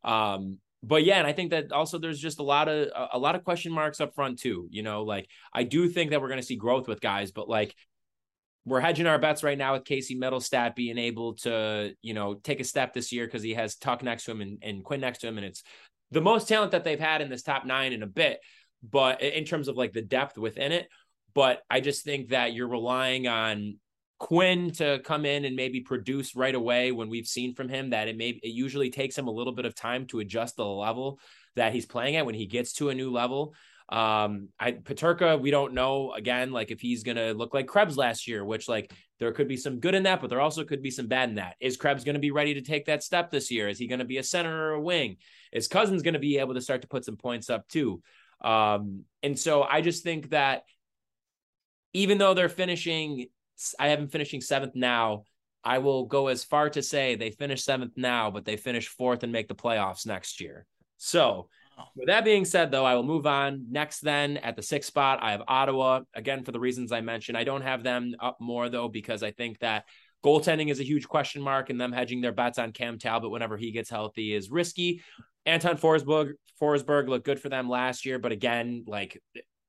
A: Um, but yeah, and I think that also there's just a lot of a lot of question marks up front too. You know, like I do think that we're going to see growth with guys, but like we're hedging our bets right now with Casey Mittelstadt being able to, you know, take a step this year because he has Tuch next to him and, and Quinn next to him, and it's the most talent that they've had in this top nine in a bit but in terms of like the depth within it. But I just think that you're relying on Quinn to come in and maybe produce right away when we've seen from him that it may it usually takes him a little bit of time to adjust the level that he's playing at when he gets to a new level. Um, I Peterka, we don't know again, like if he's gonna look like Krebs last year, which like there could be some good in that, but there also could be some bad in that. Is Krebs gonna be ready to take that step this year? Is he gonna be a center or a wing? Is Cozens gonna be able to start to put some points up too? Um, and so I just think that even though they're finishing, I have them finishing seventh now. I will go as far to say they finish seventh now, but they finish fourth and make the playoffs next year. So, with that being said, though, I will move on. Next, then at the sixth spot, I have Ottawa. Again, for the reasons I mentioned, I don't have them up more though because I think that goaltending is a huge question mark, and them hedging their bets on Cam Talbot whenever he gets healthy is risky. Anton Forsberg, Forsberg looked good for them last year, but again, like,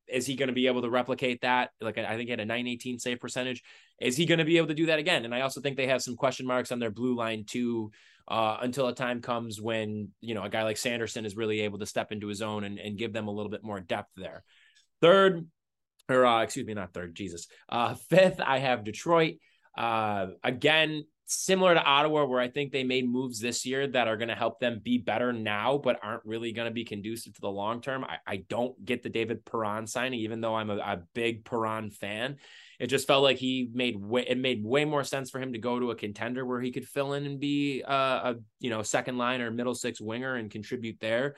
A: is he going to be able to replicate that? Like, I think he had a 918 save percentage. Is he going to be able to do that again? And I also think they have some question marks on their blue line too. Uh, until a time comes when you know a guy like Sanderson is really able to step into his own and, and give them a little bit more depth there. Third, or uh, excuse me, not third, Jesus. Uh, fifth, I have Detroit. Uh, again, similar to Ottawa, where I think they made moves this year that are going to help them be better now, but aren't really going to be conducive to the long term. I, I, don't get the David Perron signing, even though I'm a, a big Perron fan. It just felt like he made way, it made way more sense for him to go to a contender where he could fill in and be a, a you know second line or middle six winger and contribute there.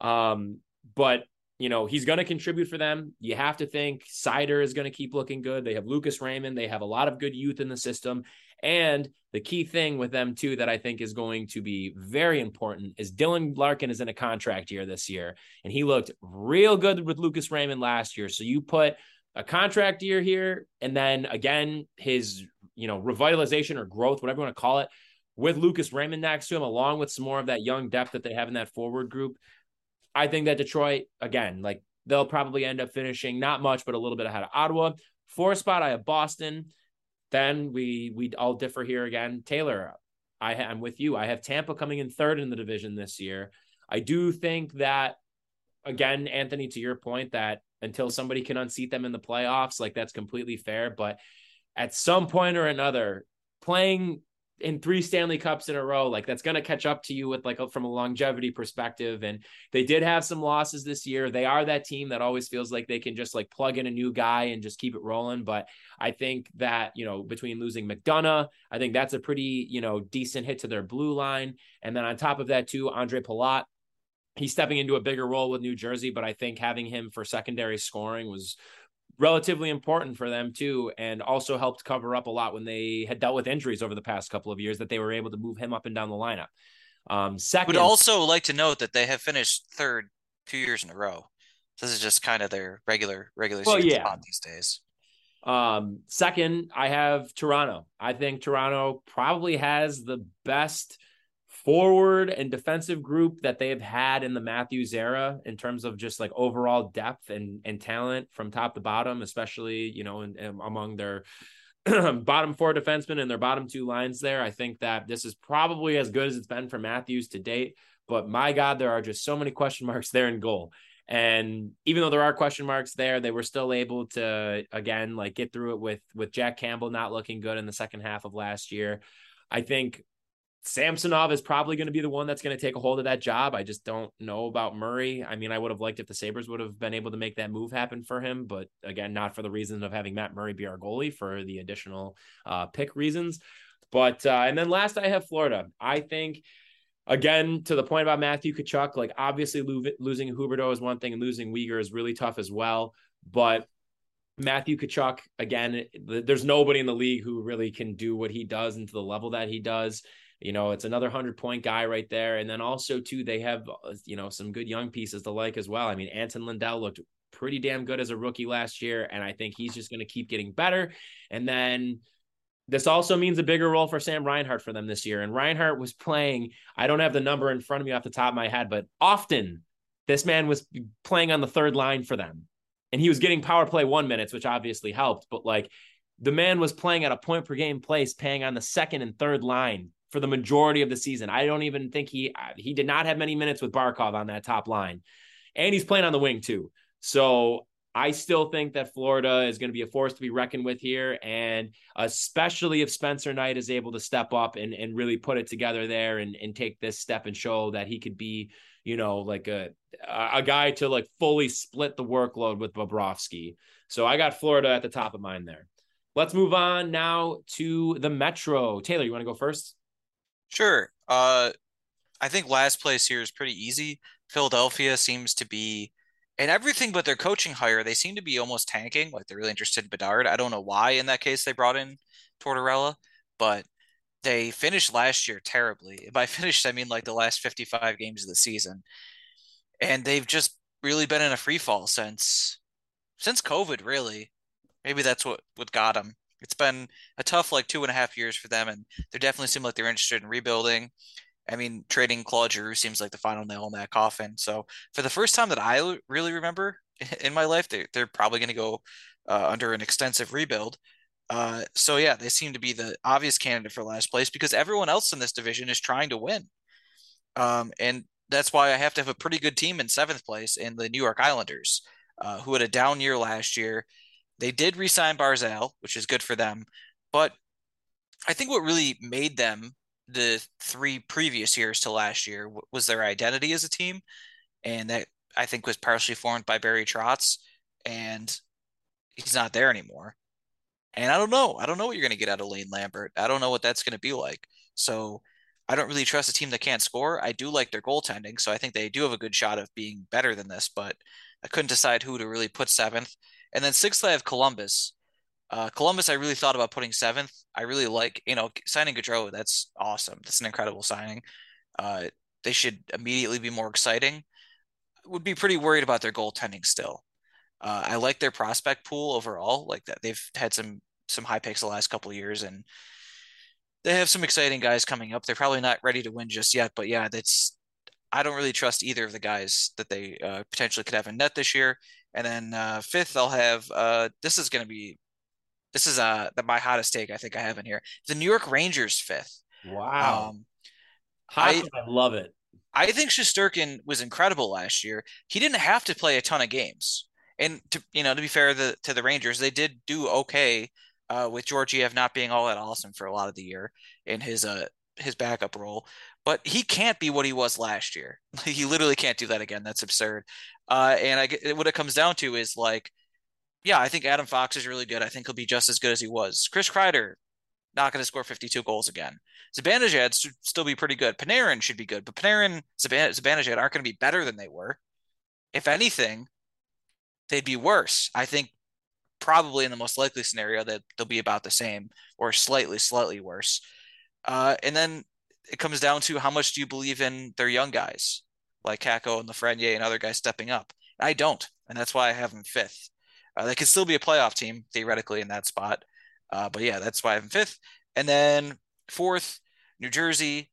A: Um, but you know, he's going to contribute for them. You have to think Seider is going to keep looking good. They have Lucas Raymond. They have a lot of good youth in the system. And the key thing with them, too, that I think is going to be very important is Dylan Larkin is in a contract year this year. And he looked real good with Lucas Raymond last year. So you put a contract year here, and then again, his, you know, revitalization or growth, whatever you want to call it, with Lucas Raymond next to him, along with some more of that young depth that they have in that forward group. I think that Detroit, again, like they'll probably end up finishing not much, but a little bit ahead of Ottawa. Four spot, I have Boston. Then we we all differ here again. Taylor, I am with you. I have Tampa coming in third in the division this year. I do think that again, Anthony, to your point, that until somebody can unseat them in the playoffs, like that's completely fair. But at some point or another, playing in three Stanley Cups in a row, like that's going to catch up to you with like a, from a longevity perspective. And they did have some losses this year. They are that team that always feels like they can just like plug in a new guy and just keep it rolling. But I think that, you know, between losing McDonagh, I think that's a pretty, you know, decent hit to their blue line. And then on top of that, too, Andre Palat, he's stepping into a bigger role with New Jersey, but I think having him for secondary scoring was relatively important for them too, and also helped cover up a lot when they had dealt with injuries over the past couple of years that they were able to move him up and down the lineup. Um, second,
B: would also like to note that they have finished third two years in a row. This is just kind of their regular regular well, yeah. spot these days.
A: Um, second, I have Toronto. I think Toronto probably has the best forward and defensive group that they've had in the Matthews era in terms of just like overall depth and, and talent from top to bottom, especially, you know, in, in, among their bottom four defensemen and their bottom two lines there. I think that this is probably as good as it's been for Matthews to date. But my God, there are just so many question marks there in goal. And even though there are question marks there, they were still able to again like get through it with with Jack Campbell not looking good in the second half of last year. I think Samsonov is probably going to be the one that's going to take a hold of that job. I just don't know about Murray. I mean, I would have liked if the Sabres would have been able to make that move happen for him, but again, not for the reason of having Matt Murray be our goalie for the additional uh, pick reasons. But, uh, and then last I have Florida. I think again, to the point about Matthew Tkachuk, like obviously lo- losing Huberdeau is one thing and losing Weegar is really tough as well. But Matthew Tkachuk, again, there's nobody in the league who really can do what he does and to the level that he does. You know, it's another 100 point guy right there. And then also, too, they have, uh, you know, some good young pieces to like as well. I mean, Anton Lundell looked pretty damn good as a rookie last year. And I think he's just going to keep getting better. And then, this also means a bigger role for Sam Reinhart for them this year. And Reinhart was playing, I don't have the number in front of me off the top of my head, but often this man was playing on the third line for them. And he was getting power play one minutes, which obviously helped. But like the man was playing at a point per game place, paying on the second and third line for the majority of the season. I don't even think he uh, he did not have many minutes with Barkov on that top line. And he's playing on the wing too. So I still think that Florida is going to be a force to be reckoned with here. And especially if Spencer Knight is able to step up and, and really put it together there and, and take this step and show that he could be, you know, like a, a guy to like fully split the workload with Bobrovsky. So I got Florida at the top of mine there. Let's move on now to the Metro. Taylor, you want to go first?
B: Sure. Uh, I think last place here is pretty easy. Philadelphia seems to be and everything but their coaching hire, they seem to be almost tanking. Like they're really interested in Bedard. I don't know why in that case they brought in Tortorella, but they finished last year terribly. By finished, I mean like the last 55 games of the season. And they've just really been in a free fall since since COVID, really. Maybe that's what, what got them. It's been a tough like two and a half years for them, and they definitely seem like they're interested in rebuilding. I mean, trading Claude Giroux seems like the final nail in that coffin. So for the first time that I really remember in my life, they, they're probably going to go uh, under an extensive rebuild. Uh, so yeah, they seem to be the obvious candidate for last place because everyone else in this division is trying to win. Um, and that's why I have to have a pretty good team in seventh place in the New York Islanders, uh, who had a down year last year. They did resign Barzal, which is good for them, but I think what really made them the three previous years to last year was their identity as a team, and that I think was partially formed by Barry Trotz, and he's not there anymore. And I don't know. I don't know what you're going to get out of Lane Lambert. I don't know what that's going to be like. So I don't really trust a team that can't score. I do like their goaltending, so I think they do have a good shot of being better than this, but I couldn't decide who to really put seventh. And then sixth, I have Columbus. Uh, Columbus, I really thought about putting seventh. I really like, you know, signing Gaudreau. That's awesome. That's an incredible signing. Uh, they should immediately be more exciting. Would be pretty worried about their goaltending still. Uh, I like their prospect pool overall. Like that, they've had some some high picks the last couple years, and they have some exciting guys coming up. They're probably not ready to win just yet, but yeah, that's. I don't really trust either of the guys that they uh, potentially could have in net this year. And then uh, fifth, I'll have. Uh, this is going to be this is uh the, my hottest take I think I have in here. The New York Rangers fifth.
A: Wow. Um, I, I love it.
B: I think Shesterkin was incredible last year. He didn't have to play a ton of games. And to you know, to be fair the, to the Rangers, they did do okay uh, with Georgiev not being all that awesome for a lot of the year in his uh his backup role. But he can't be what he was last year. he literally can't do that again. That's absurd. Uh, and I what it comes down to is like yeah, I think Adam Fox is really good. I think he'll be just as good as he was. Chris Kreider, not going to score 52 goals again. Zibanejad should still be pretty good. Panarin should be good, but Panarin, Ziban- aren't going to be better than they were. If anything, they'd be worse. I think probably in the most likely scenario that they'll be about the same or slightly, slightly worse. Uh, and then it comes down to how much do you believe in their young guys like Kakko and Lafreniere and other guys stepping up. I don't, and that's why I have them fifth. Uh, they could still be a playoff team theoretically in that spot. Uh, but yeah, that's why I'm fifth. And then fourth, New Jersey.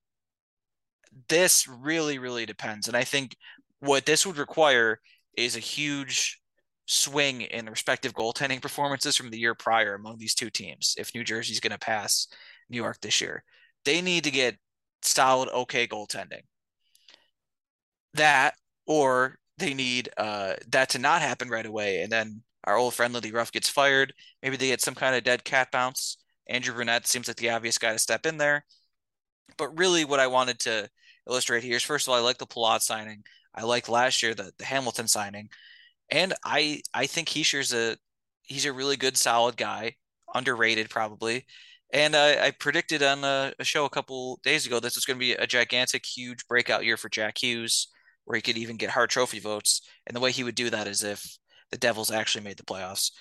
B: This really, really depends. And I think what this would require is a huge swing in the respective goaltending performances from the year prior among these two teams if New Jersey's going to pass New York this year. They need to get solid, okay goaltending. That, or they need uh, that to not happen right away. And then our old friend Lindy Ruff gets fired. Maybe they get some kind of dead cat bounce. Andrew Brunette seems like the obvious guy to step in there. But really, what I wanted to illustrate here is first of all, I like the Palat signing. I like last year the, the Hamilton signing. And I I think Hischier's a he's a really good, solid guy, underrated probably. And I, I predicted on a, a, show a couple days ago this was going to be a gigantic, huge breakout year for Jack Hughes, where he could even get Hart Trophy votes. And the way he would do that is if the Devils actually made the playoffs.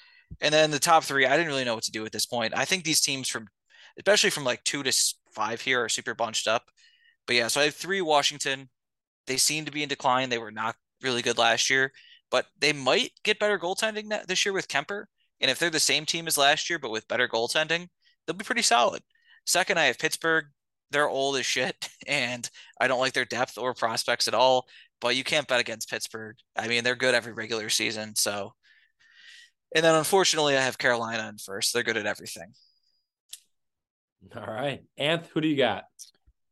B: And then the top three, I didn't really know what to do at this point. I think these teams from, especially from like two to five here, are super bunched up. But yeah, so I have three Washington. They seem to be in decline. They were not really good last year, but they might get better goaltending this year with Kuemper. And if they're the same team as last year, but with better goaltending, they'll be pretty solid. Second, I have Pittsburgh. They're old as shit, and I don't like their depth or prospects at all. But you can't bet against Pittsburgh. I mean, they're good every regular season. So, and then unfortunately, I have Carolina in first. They're good at everything.
A: All right, Anth, who do you got?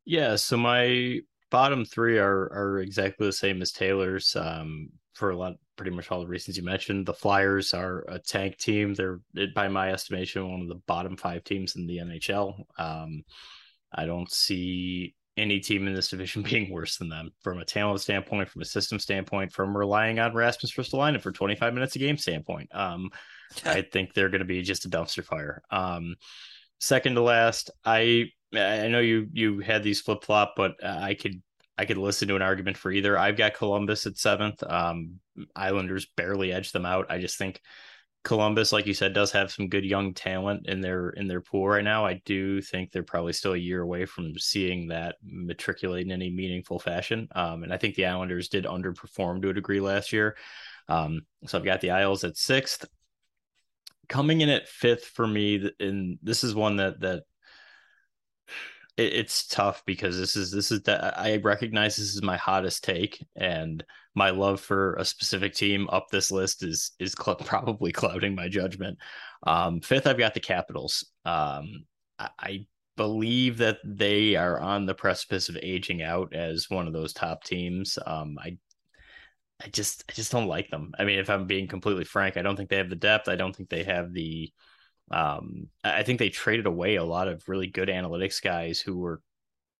C: Yeah, so my bottom three are are exactly the same as Taylor's. Um, for a lot, pretty much all the reasons you mentioned. The Flyers are a tank team. They're, by my estimation, one of the bottom five teams in the NHL. Um, I don't see any team in this division being worse than them from a talent standpoint, from a system standpoint, from relying on Rasmus Ristolainen for 25 minutes a game standpoint. Um, I think they're going to be just a dumpster fire. Um, second to last, I I know you you had these flip flop, but I could I could listen to an argument for either. I've got Columbus at seventh. Um, Islanders barely edged them out. I just think Columbus, like you said, does have some good young talent in their in their pool right now. I do think they're probably still a year away from seeing that matriculate in any meaningful fashion. Um, and I think the Islanders did underperform to a degree last year. Um, so I've got the Isles at sixth. Coming in at fifth for me, and this is one that that it, it's tough because this is this is that I recognize this is my hottest take, and my love for a specific team up this list is is cl- probably clouding my judgment. Um, fifth, I've got the Capitals. Um, I, I believe that they are on the precipice of aging out as one of those top teams. Um, I I just I just don't like them. I mean, if I'm being completely frank, I don't think they have the depth. I don't think they have the um, I think they traded away a lot of really good analytics guys who were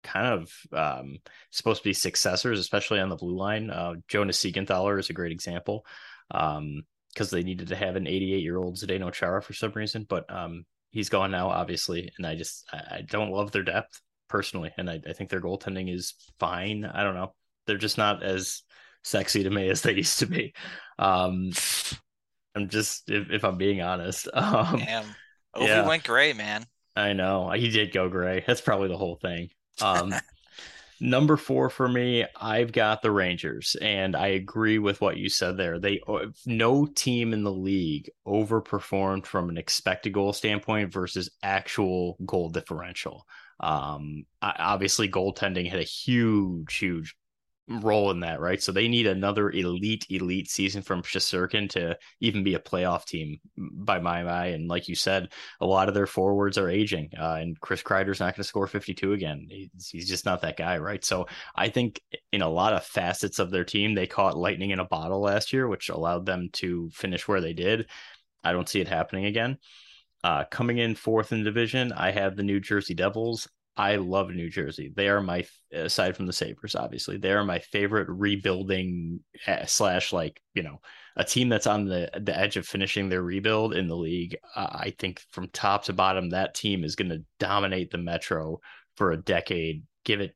C: kind of um, supposed to be successors, especially on the blue line. Uh, Jonas Siegenthaler is a great example because um, they needed to have an 88 year old Zdeno Chara for some reason, but um, he's gone now, obviously. And I just I, don't love their depth personally, and I, I think their goaltending is fine. I don't know, they're just not as sexy to me as they used to be. Um, I'm just if, if I'm being honest. Um,
B: Damn, Ovi yeah, went gray, man.
C: I know he did go gray. That's probably the whole thing. Um, number four for me, I've got the Rangers, and I agree with what you said there. They uh, no team in the league overperformed from an expected goal standpoint versus actual goal differential. Um, obviously, goaltending had a huge, huge role in that, right? So they need another elite, elite season from Shesterkin to even be a playoff team by my eye. And like you said, a lot of their forwards are aging, uh, and Chris Kreider's not going to score 52 again. He's, he's, just not that guy, right? So I think in a lot of facets of their team, they caught lightning in a bottle last year, which allowed them to finish where they did. I don't see it happening again. Uh, coming in fourth in division, I have the New Jersey Devils. I love New Jersey. They are my aside from the Sabres, obviously, they are my favorite rebuilding eh, slash like you know a team that's on the the edge of finishing their rebuild in the league. Uh, I think from top to bottom, that team is going to dominate the Metro for a decade. Give it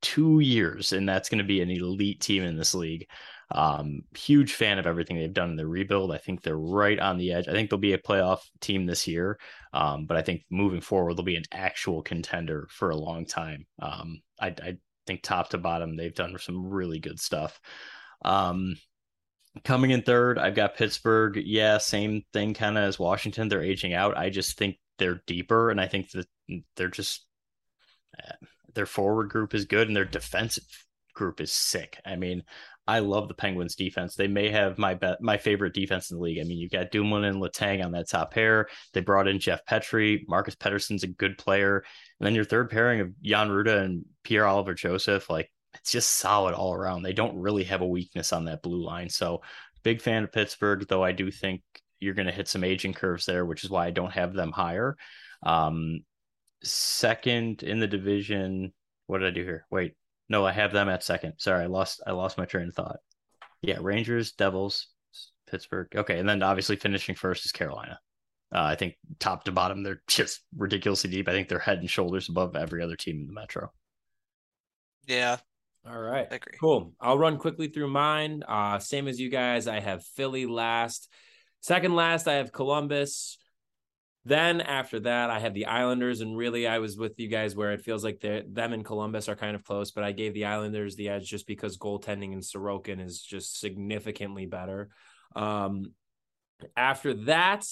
C: two years, and that's going to be an elite team in this league. Um, huge fan of everything they've done in the rebuild. I think they're right on the edge. I think they'll be a playoff team this year. Um, but I think moving forward, they'll be an actual contender for a long time. Um, I, I think top to bottom, they've done some really good stuff. Um, coming in third, I've got Pittsburgh. Yeah, same thing kind of as Washington. They're aging out. I just think they're deeper, and I think that they're just uh, their forward group is good, and their defensive group is sick. I mean, I love the Penguins defense. They may have my bet, my favorite defense in the league. I mean, you've got Dumoulin and Letang on that top pair. They brought in Jeff Petry. Marcus Pettersson's a good player. And then your third pairing of Jan Rutta and Pierre Oliver Joseph, like it's just solid all around. They don't really have a weakness on that blue line. So big fan of Pittsburgh, though I do think you're going to hit some aging curves there, which is why I don't have them higher. Um, second in the division. What did I do here? Wait, no, I have them at second. Sorry, I lost I lost my train of thought. Yeah, Rangers, Devils, Pittsburgh. Okay, and then obviously finishing first is Carolina. Uh, I think top to bottom, they're just ridiculously deep. I think they're head and shoulders above every other team in the Metro.
B: Yeah.
A: All right.
B: I agree.
A: Cool. I'll run quickly through mine. Uh, same as you guys. I have Philly last. Second last, I have Columbus. Then after that, I had the Islanders, and really, I was with you guys where it feels like them and Columbus are kind of close, but I gave the Islanders the edge just because goaltending in Sorokin is just significantly better. Um, after that,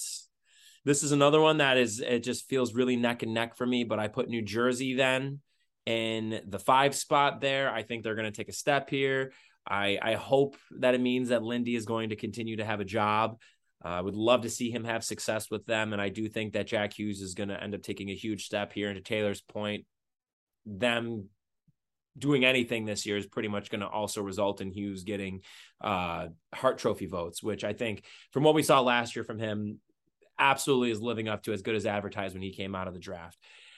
A: this is another one that is it just feels really neck and neck for me, but I put New Jersey then in the five spot there. I think they're going to take a step here. I, I hope that it means that Lindy is going to continue to have a job. I uh, would love to see him have success with them. And I do think that Jack Hughes is going to end up taking a huge step here. And to Taylor's point, them doing anything this year is pretty much going to also result in Hughes getting uh, Hart Trophy votes, which I think from what we saw last year from him, absolutely is living up to as good as advertised when he came out of the draft.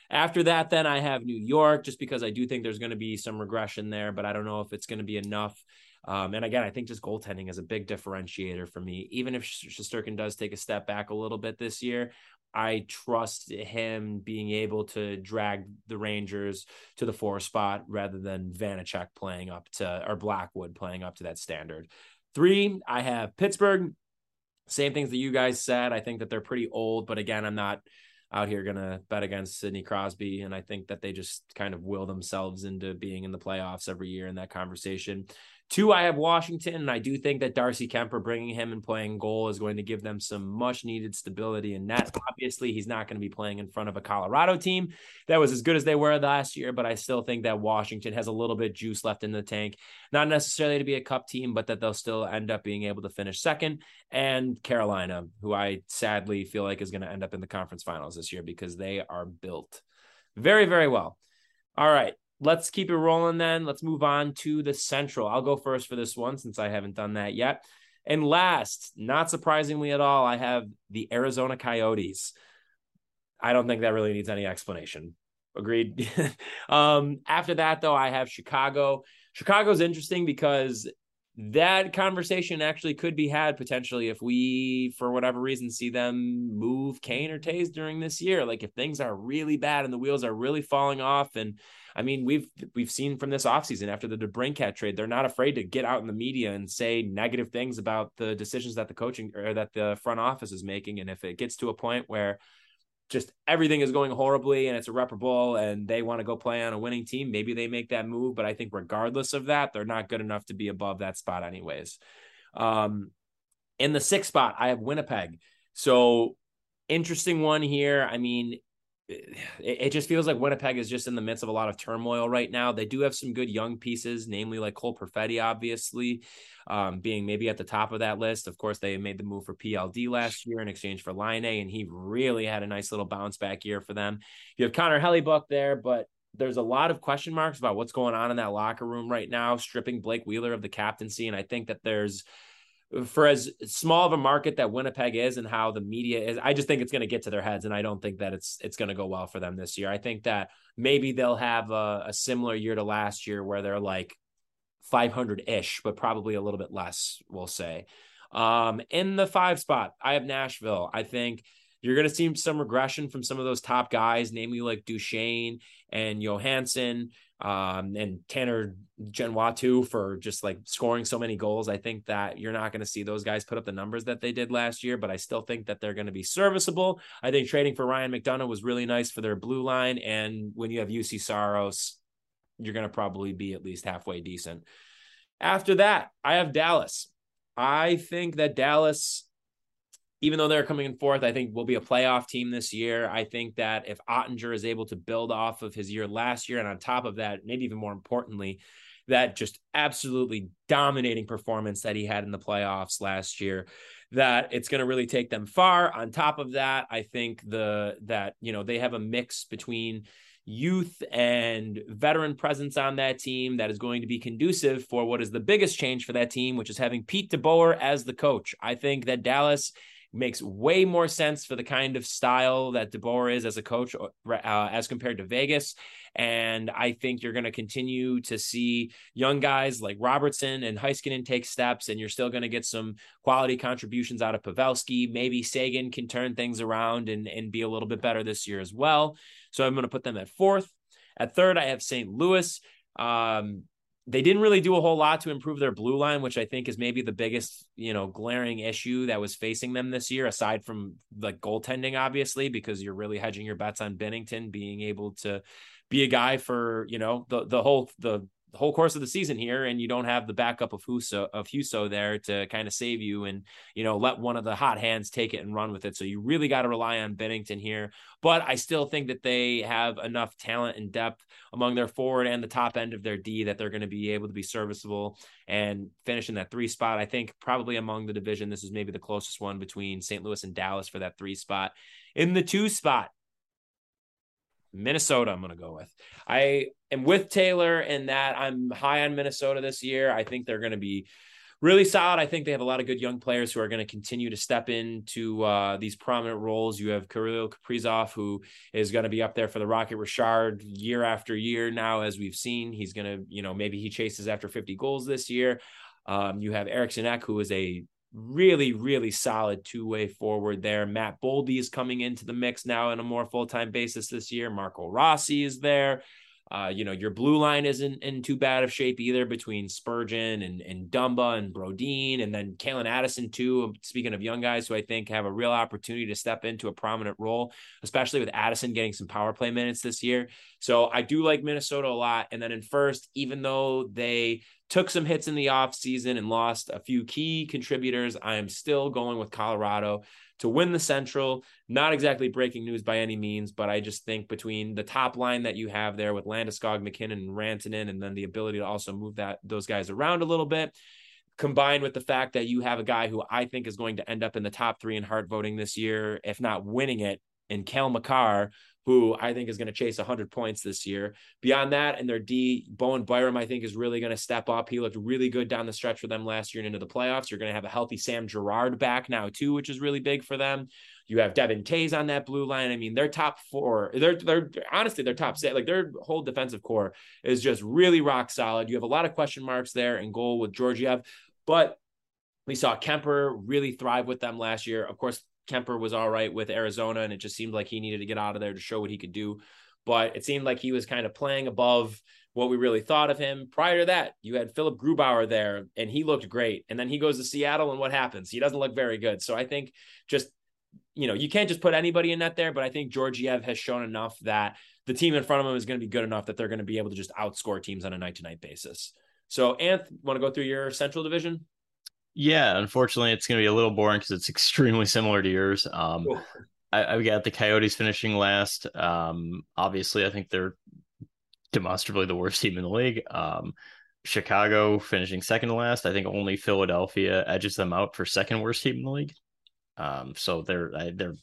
A: After that, then I have New York, just because I do think there's going to be some regression there, but I don't know if it's going to be enough. Um, and again, I think just goaltending is a big differentiator for me. Even if Shesterkin does take a step back a little bit this year, I trust him being able to drag the Rangers to the four spot rather than Vanecek playing up to or Blackwood playing up to that standard. Three, I have Pittsburgh. Same things that you guys said. I think that they're pretty old, but again, I'm not out here gonna bet against Sidney Crosby, and I think that they just kind of will themselves into being in the playoffs every year in that conversation. Two, I have Washington, and I do think that Darcy Kuemper bringing him and playing goal is going to give them some much needed stability in net. Obviously, he's not going to be playing in front of a Colorado team that was as good as they were last year, but I still think that Washington has a little bit juice left in the tank. Not necessarily to be a cup team, but that they'll still end up being able to finish second. And Carolina, who I sadly feel like is going to end up in the conference finals this year because they are built very, very well. All right let's keep it rolling then. Let's move on to the Central. I'll go first for this one since I haven't done that yet. And last, not surprisingly at all, I have the Arizona Coyotes. I don't think that really needs any explanation. Agreed. um, after that, though, I have Chicago. Chicago's interesting because that conversation actually could be had potentially if we, for whatever reason, see them move Kane or Toews during this year. Like if things are really bad and the wheels are really falling off and I mean, we've we've seen from this offseason after the DeBrincat trade, they're not afraid to get out in the media and say negative things about the decisions that the coaching or that the front office is making. And if it gets to a point where just everything is going horribly and it's irreparable and they want to go play on a winning team, maybe they make that move. But I think regardless of that, they're not good enough to be above that spot, anyways. Um, in the sixth spot, I have Winnipeg. So interesting one here. I mean, it, it, just feels like Winnipeg is just in the midst of a lot of turmoil right now. They do have some good young pieces, namely like Cole Perfetti, obviously, um, being maybe at the top of that list. Of course, they made the move for PLD last year in exchange for Laine, and he really had a nice little bounce back year for them. You have Connor Hellebuyck there, but there's a lot of question marks about what's going on in that locker room right now, stripping Blake Wheeler of the captaincy. And I think that there's for as small of a market that Winnipeg is and how the media is, I just think it's going to get to their heads, and I don't think that it's it's going to go well for them this year. I think that maybe they'll have a, a similar year to last year where they're like 500 ish, but probably a little bit less, we'll say. Um, in the five spot, I have Nashville. I think you're going to see some regression from some of those top guys, namely like Duchene and Johansen um, and Tanner too for just like scoring so many goals. I think that you're not going to see those guys put up the numbers that they did last year, but I still think that they're going to be serviceable. I think trading for Ryan McDonagh was really nice for their blue line, and when you have Juuse Saros, you're going to probably be at least halfway decent. After that, I have Dallas. I think that Dallas even though they're coming in fourth, I think will be a playoff team this year. I think that if Oettinger is able to build off of his year last year, and on top of that, maybe even more importantly, that just absolutely dominating performance that he had in the playoffs last year that it's going to really take them far on top of that i think the that you know they have a mix between youth and veteran presence on that team that is going to be conducive for what is the biggest change for that team, which is having Pete DeBoer as the coach. I think that Dallas makes way more sense for the kind of style that DeBoer is as a coach uh, as compared to Vegas. And I think you're going to continue to see young guys like Robertson and Heiskanen take steps, and you're still going to get some quality contributions out of Pavelski. Maybe Seguin can turn things around and, and be a little bit better this year as well. So I'm going to put them at fourth. At third, I have St. Louis. Um, they didn't really do a whole lot to improve their blue line, which I think is maybe the biggest, you know, glaring issue that was facing them this year, aside from like goaltending, obviously, because you're really hedging your bets on Binnington being able to be a guy for, you know, the the whole the the whole course of the season here, and you don't have the backup of Husso of Husso there to kind of save you and you know let one of the hot hands take it and run with it. So you really got to rely on Binnington here. But I still think that they have enough talent and depth among their forward and the top end of their D that they're going to be able to be serviceable and finish in that three spot. I think probably among the division, this is maybe the closest one between St. Louis and Dallas for that three spot. In the two spot, Minnesota, I'm going to go with. I am with Taylor in that I'm high on Minnesota this year. I think they're going to be really solid. I think they have a lot of good young players who are going to continue to step into uh, these prominent roles. You have Kirill Kaprizov, who is going to be up there for the Rocket Richard year after year now, as we've seen. He's going to, you know, maybe he chases after 50 goals this year. Um, you have Eriksson Ek, who is a really, really solid two way forward there. Matt Boldy is coming into the mix now on a more full time basis this year. Marco Rossi is there. Uh, you know, your blue line isn't in too bad of shape either between Spurgeon and, and Dumba and Brodin, and then Calen Addison, too. Speaking of young guys who I think have a real opportunity to step into a prominent role, especially with Addison getting some power play minutes this year. So I do like Minnesota a lot. And then in first, even though they took some hits in the offseason and lost a few key contributors, I am still going with Colorado to win the Central. Not exactly breaking news by any means, but I just think between the top line that you have there with Landeskog, MacKinnon, and Rantanen, and then the ability to also move that those guys around a little bit, combined with the fact that you have a guy who I think is going to end up in the top three in Hart voting this year, if not winning it, in Cale Makar, who I think is going to chase 100 points this year. Beyond that, and their D, Bowen Byram, I think, is really going to step up. He looked really good down the stretch for them last year and into the playoffs. You're going to have a healthy Sam Girard back now, too, which is really big for them. You have Devon Toews on that blue line. I mean, their top four, they're, they're honestly, their top set, like their whole defensive core is just really rock solid. You have a lot of question marks there in goal with Georgiev, but we saw Kuemper really thrive with them last year. Of course, Kuemper was all right with Arizona, and it just seemed like he needed to get out of there to show what he could do. But it seemed like he was kind of playing above what we really thought of him. Prior to that, you had Philip Grubauer there, and he looked great. And then he goes to Seattle, and what happens? He doesn't look very good. So I think just you know, you can't just put anybody in that there, but I think Georgiev has shown enough that the team in front of him is going to be good enough that they're going to be able to just outscore teams on a night to night basis. So, Anth, want to go through your Central Division?
C: Yeah, unfortunately, it's going to be a little boring because it's extremely similar to yours. Um, I, I got the Coyotes finishing last. Um, obviously, I think they're demonstrably the worst team in the league. Um, Chicago finishing second to last. I think only Philadelphia edges them out for second worst team in the league. Um, so they're they're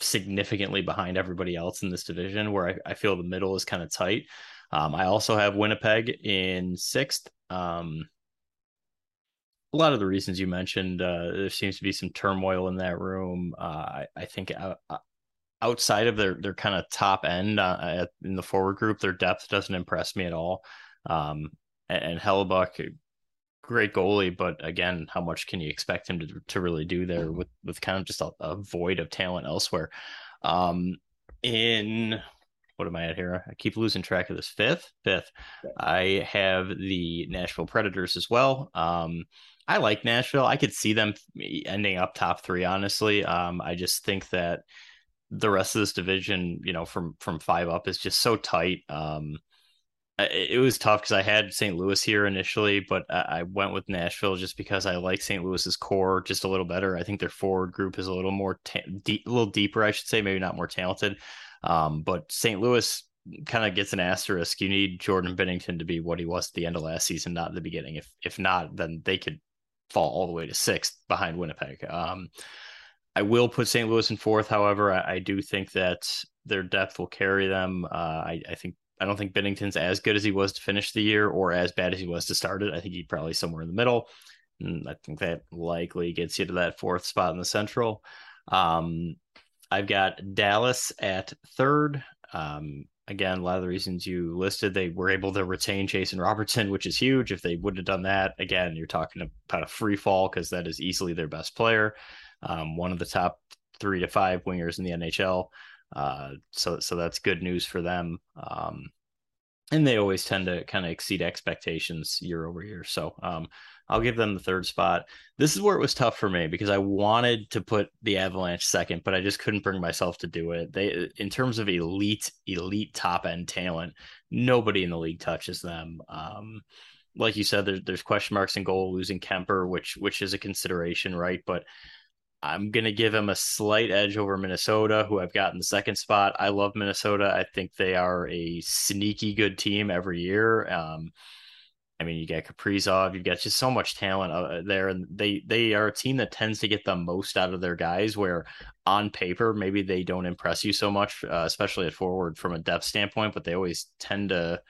C: significantly behind everybody else in this division, where I, I feel the middle is kind of tight. Um, I also have Winnipeg in sixth. Um, a lot of the reasons you mentioned, uh, there seems to be some turmoil in that room. Uh, I, I, think uh, outside of their their kind of top end uh, in the forward group, their depth doesn't impress me at all. Um, and, and Hellebuyck, great goalie, but again, how much can you expect him to to really do there with with kind of just a, a void of talent elsewhere? Um, in what am I at here? I keep losing track of this. Fifth, fifth. I have the Nashville Predators as well. Um, I like Nashville. I could see them ending up top three. Honestly, um, I just think that the rest of this division, you know, from from five up, is just so tight. Um, it, was tough because I had St. Louis here initially, but I, I went with Nashville just because I like St. Louis's core just a little better. I think their forward group is a little more ta- deep, a little deeper, I should say, maybe not more talented. Um, but St. Louis kind of gets an asterisk. You need Jordan Binnington to be what he was at the end of last season, not the beginning. If if not, then they could fall all the way to sixth behind Winnipeg. Um, I will put St. Louis in fourth. However, I, I, do think that their depth will carry them. Uh, I, I, think I don't think Binnington's as good as he was to finish the year or as bad as he was to start it. I think he's probably somewhere in the middle. And I think that likely gets you to that fourth spot in the Central. Um, I've got Dallas at third. Um, again, a lot of the reasons you listed, they were able to retain Jason Robertson, which is huge. If they would have done that, again, you're talking about a free fall because that is easily their best player, um, one of the top three to five wingers in the NHL. Uh, so, so that's good news for them. Um, and they always tend to kind of exceed expectations year over year. So, um, I'll give them the third spot. This is where it was tough for me because I wanted to put the Avalanche second, but I just couldn't bring myself to do it. They, in terms of elite, elite top end talent, nobody in the league touches them. Um, like you said, there's there's question marks in goal, losing Kuemper, which which is a consideration, right? But I'm gonna give him a slight edge over Minnesota, who I've got in the second spot. I love Minnesota. I think they are a sneaky good team every year. Um, I mean, you got Kaprizov, you've got just so much talent uh, there, and they they are a team that tends to get the most out of their guys. Where on paper, maybe they don't impress you so much, uh, especially at forward from a depth standpoint, but they always tend to,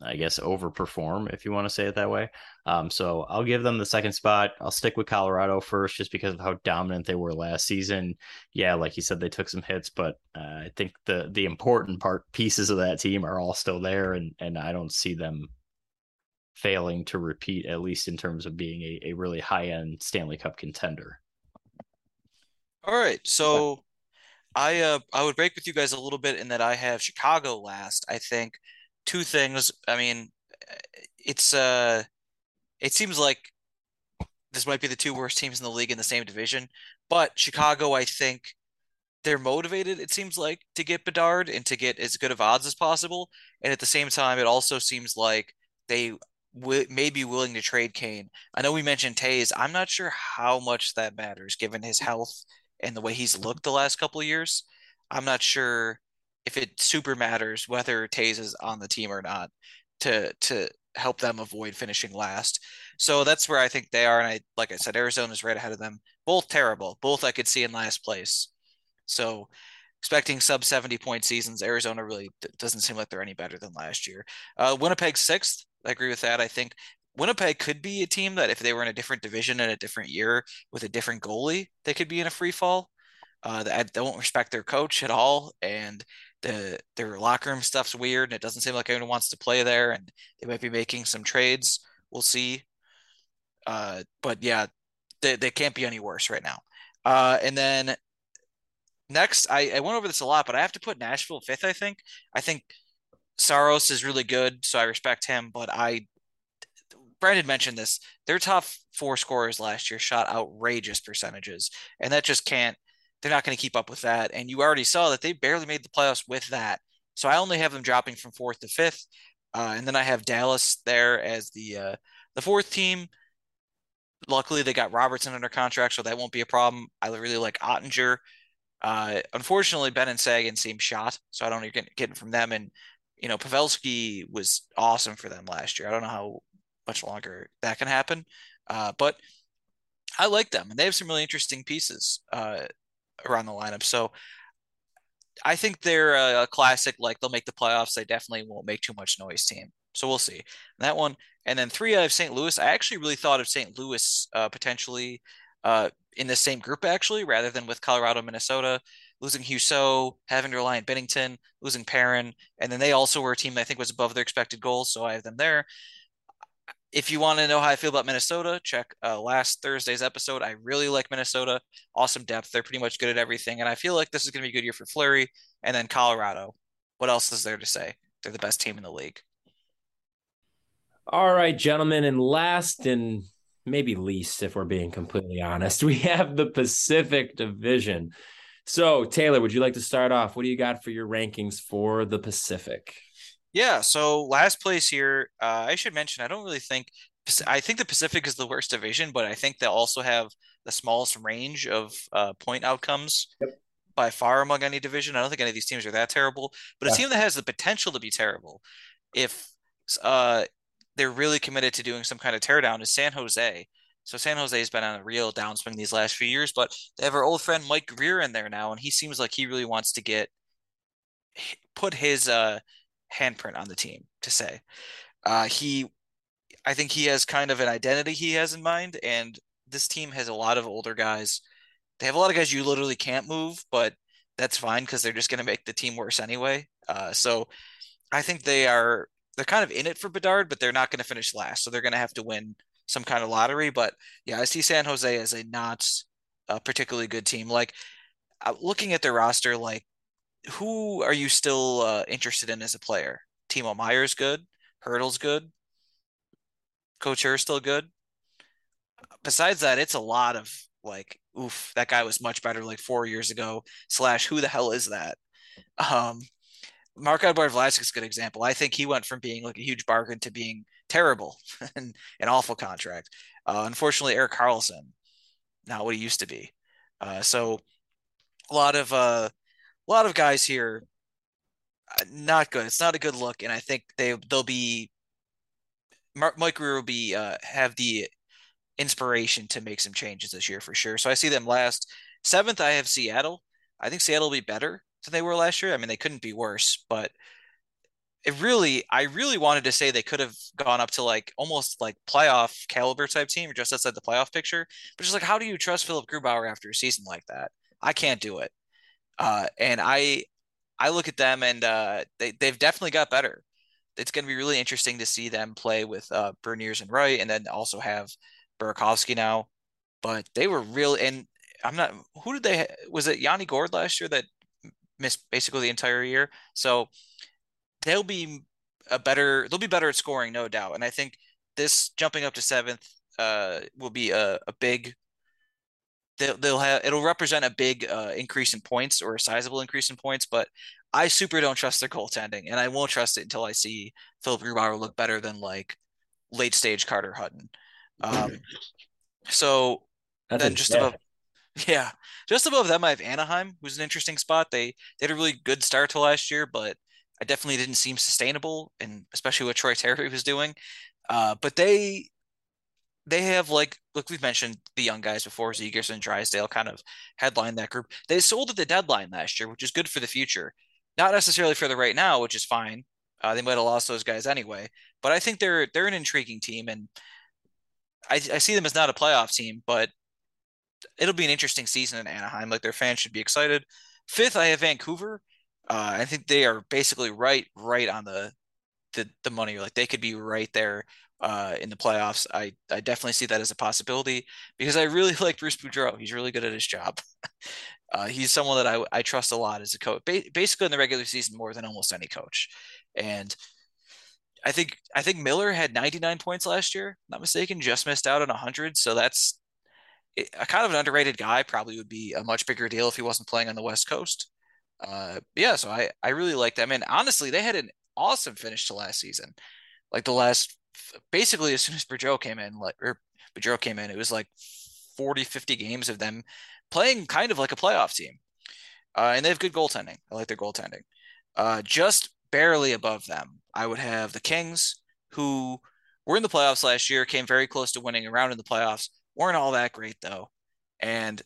C: I guess, overperform if you want to say it that way. Um, so I'll give them the second spot. I'll stick with Colorado first, just because of how dominant they were last season. Yeah, like you said, they took some hits, but uh, I think the the important part pieces of that team are all still there, and and I don't see them failing to repeat, at least in terms of being a, a really high end Stanley Cup contender.
B: All right. So I uh I would break with you guys a little bit in that I have Chicago last. I think two things. I mean, it's uh it seems like this might be the two worst teams in the league in the same division, but Chicago, I think they're motivated, it seems like, to get Bedard and to get as good of odds as possible. And at the same time, it also seems like they w- may be willing to trade Kane. I know we mentioned Toews. I'm not sure how much that matters given his health and the way he's looked the last couple of years. I'm not sure if it super matters whether Toews is on the team or not to to help them avoid finishing last. So that's where I think they are. And I like I said, Arizona's right ahead of them. Both terrible. Both I could see in last place. So expecting sub 70 point seasons, Arizona really doesn't seem like they're any better than last year. Uh, Winnipeg sixth. I agree with that. I think Winnipeg could be a team that if they were in a different division in a different year with a different goalie, they could be in a free fall. Uh, they, they won't respect their coach at all, and the their locker room stuff's weird, and it doesn't seem like anyone wants to play there. And they might be making some trades. We'll see. Uh, but yeah, they, they can't be any worse right now. Uh, and then next, I, I went over this a lot, but I have to put Nashville fifth. I think. I think Saros is really good, so I respect him. But I, Brandon mentioned this. Their top four scorers last year shot outrageous percentages, and that just can't. They're not going to keep up with that. And you already saw that they barely made the playoffs with that. So I only have them dropping from fourth to fifth, uh, and then I have Dallas there as the uh, the fourth team. Luckily, they got Robertson under contract, so that won't be a problem. I really like Oettinger. Uh, unfortunately, Benn and Seguin seem shot, so I don't get getting from them. And you know, Pavelski was awesome for them last year. I don't know how much longer that can happen, uh, but I like them, and they have some really interesting pieces uh, around the lineup. So I think they're a, a, classic. Like they'll make the playoffs. They definitely won't make too much noise team. So we'll see that one. And then three, I have St. Louis. I actually really thought of St. Louis uh, potentially uh, in the same group, actually, rather than with Colorado, Minnesota losing Husso, having to rely on Binnington, losing Perron, and then they also were a team that I think was above their expected goals, so I have them there. If you want to know how I feel about Minnesota, check uh, last Thursday's episode. I really like Minnesota. Awesome depth. They're pretty much good at everything, and I feel like this is going to be a good year for Fleury. And then Colorado. What else is there to say? They're the best team in the league.
A: All right, gentlemen, and last and maybe least, if we're being completely honest, we have the Pacific Division. So, Taylor, would you like to start off? What do you got for your rankings for the Pacific?
B: Yeah, so last place here, uh, I should mention, I don't really think, I think the Pacific is the worst division, but I think they also have the smallest range of uh, point outcomes. Yep. by far among any division. I don't think any of these teams are that terrible, but a team that has the potential to be terrible if uh, they're really committed to doing some kind of teardown is San Jose. So San Jose has been on a real downswing these last few years, but they have our old friend Mike Grier in there now, and he seems like he really wants to get put his uh, handprint on the team to say. Uh, he, I think he has kind of an identity he has in mind, and this team has a lot of older guys. They have a lot of guys you literally can't move, but that's fine because they're just going to make the team worse anyway. Uh, so I think they are they're kind of in it for Bedard, but they're not going to finish last, so they're going to have to win some kind of lottery. But yeah, I see San Jose as a not a particularly good team. Like uh, looking at their roster, like who are you still uh, interested in as a player? Timo Meier's good. Hertl's good. Couture still good. Besides that, it's a lot of like, oof, that guy was much better like four years ago. Slash, who the hell is that? Um, Marc-Edouard Vlasic's a good example. I think he went from being like a huge bargain to being terrible and an awful contract. Uh, unfortunately, Erik Karlsson, not what he used to be. Uh, so a lot of uh, a lot of guys here, uh, not good. It's not a good look, and I think they they'll be. Mike Grier will be uh, have the inspiration to make some changes this year for sure. So I see them last seventh. I have Seattle. I think Seattle will be better than they were last year. I mean, they couldn't be worse, but it really, I really wanted to say they could have gone up to like almost like playoff caliber type team, just outside the playoff picture. But just like, how do you trust Philip Grubauer after a season like that? I can't do it. Uh, and I, I look at them and uh, they they've definitely got better. It's going to be really interesting to see them play with uh, Beniers and Wright, and then also have Burakovsky now. But they were real, and I'm not. Who did they? Was it Yanni Gourde last year that missed basically the entire year? So they'll be a better. They'll be better at scoring, no doubt. And I think this jumping up to seventh uh, will be a, a big. They'll, they'll have it'll represent a big uh, increase in points or a sizable increase in points, but I super don't trust their goaltending, and I won't trust it until I see Philip Grubauer look better than like late stage Carter Hutton. Um, so
D: That's
B: then just above, yeah, just above them, I have Anaheim, who's an interesting spot. They they had a really good start to last year, but I definitely didn't seem sustainable, and especially what Troy Terry was doing. Uh, but they they have like look, we've mentioned the young guys before, Zegras and Drysdale kind of headline that group. They sold at the deadline last year, which is good for the future. Not necessarily for the right now, which is fine. Uh, they might have lost those guys anyway, but I think they're they're an intriguing team, and I, I see them as not a playoff team, but it'll be an interesting season in Anaheim. Like their fans should be excited. Fifth, I have Vancouver. Uh, I think they are basically right right on the the the money. Like they could be right there uh, in the playoffs. I I definitely see that as a possibility because I really like Bruce Boudreau. He's really good at his job. Uh, he's someone that I, I trust a lot as a coach, ba- basically in the regular season more than almost any coach. And I think I think Miller had 99 points last year, not mistaken, just missed out on 100. So that's a kind of an underrated guy. Probably would be a much bigger deal if he wasn't playing on the West Coast. Uh, yeah, so I I really like them. And honestly, they had an awesome finish to last season. Like the last, basically as soon as Boudreau came in, like or came in, it was like 40, 50 games of them playing kind of like a playoff team. Uh, and they have good goaltending. I like their goaltending. Uh, just barely above them, I would have the Kings, who were in the playoffs last year, came very close to winning around in the playoffs. weren't all that great though, and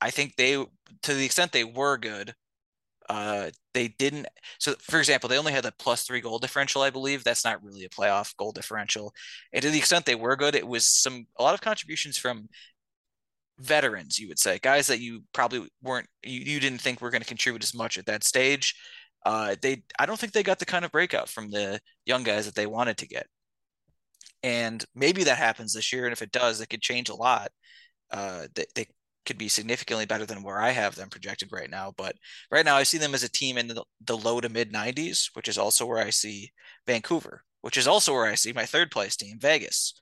B: I think they, to the extent they were good, uh, they didn't. So, for example, they only had a plus three goal differential, I believe. That's not really a playoff goal differential. And to the extent they were good, it was some a lot of contributions from veterans, you would say, guys that you probably weren't, you, you didn't think were going to contribute as much at that stage. Uh, they, I don't think they got the kind of breakout from the young guys that they wanted to get. And maybe that happens this year. And if it does, it could change a lot. Uh, they, they could be significantly better than where I have them projected right now. But right now, I see them as a team in the, the low to mid 90s, which is also where I see Vancouver, which is also where I see my third place team, Vegas.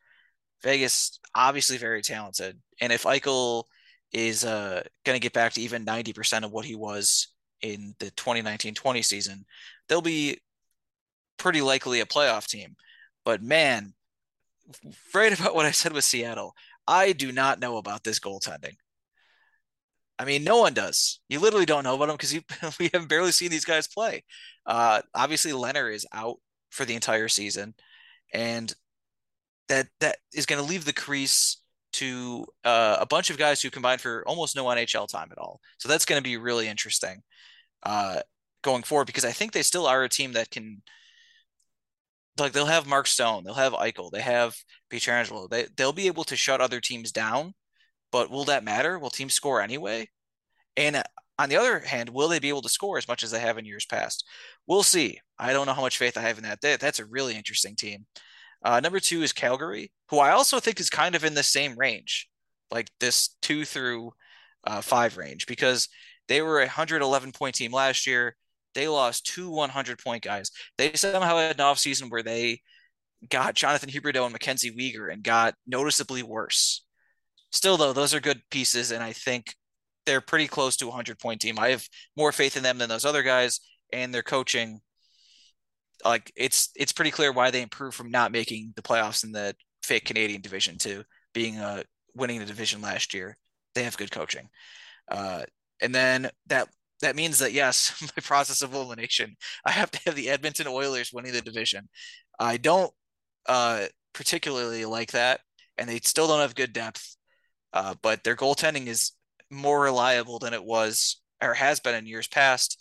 B: Vegas, obviously very talented. And if Eichel is uh, going to get back to even 90% of what he was in the 2019 20 season, they'll be pretty likely a playoff team. But man, right about what I said with Seattle, I do not know about this goaltending. I mean, no one does. You literally don't know about them because we have barely seen these guys play. Uh, obviously, Lehner is out for the entire season, and that that is going to leave the crease to uh, a bunch of guys who combined for almost no NHL time at all. So that's going to be really interesting uh, going forward because I think they still are a team that can like they'll have Mark Stone, they'll have Eichel, they have Pietrangelo. They they'll be able to shut other teams down, but will that matter? Will teams score anyway? And on the other hand, will they be able to score as much as they have in years past? We'll see. I don't know how much faith I have in that. That's a really interesting team. Uh, number two is Calgary, who I also think is kind of in the same range, like this two through uh, five range, because they were a 111 point team last year. They lost two 100 point guys. They somehow had an offseason where they got Jonathan Huberdeau and Mackenzie Weegar and got noticeably worse. Still, though, those are good pieces, and I think they're pretty close to a 100 point team. I have more faith in them than those other guys, and their coaching. Like it's it's pretty clear why they improved from not making the playoffs in the fake Canadian division to being uh winning the division last year. They have good coaching, uh, and then that that means that yes, my process of elimination, I have to have the Edmonton Oilers winning the division. I don't uh, particularly like that, and they still don't have good depth. Uh, but their goaltending is more reliable than it was or has been in years past,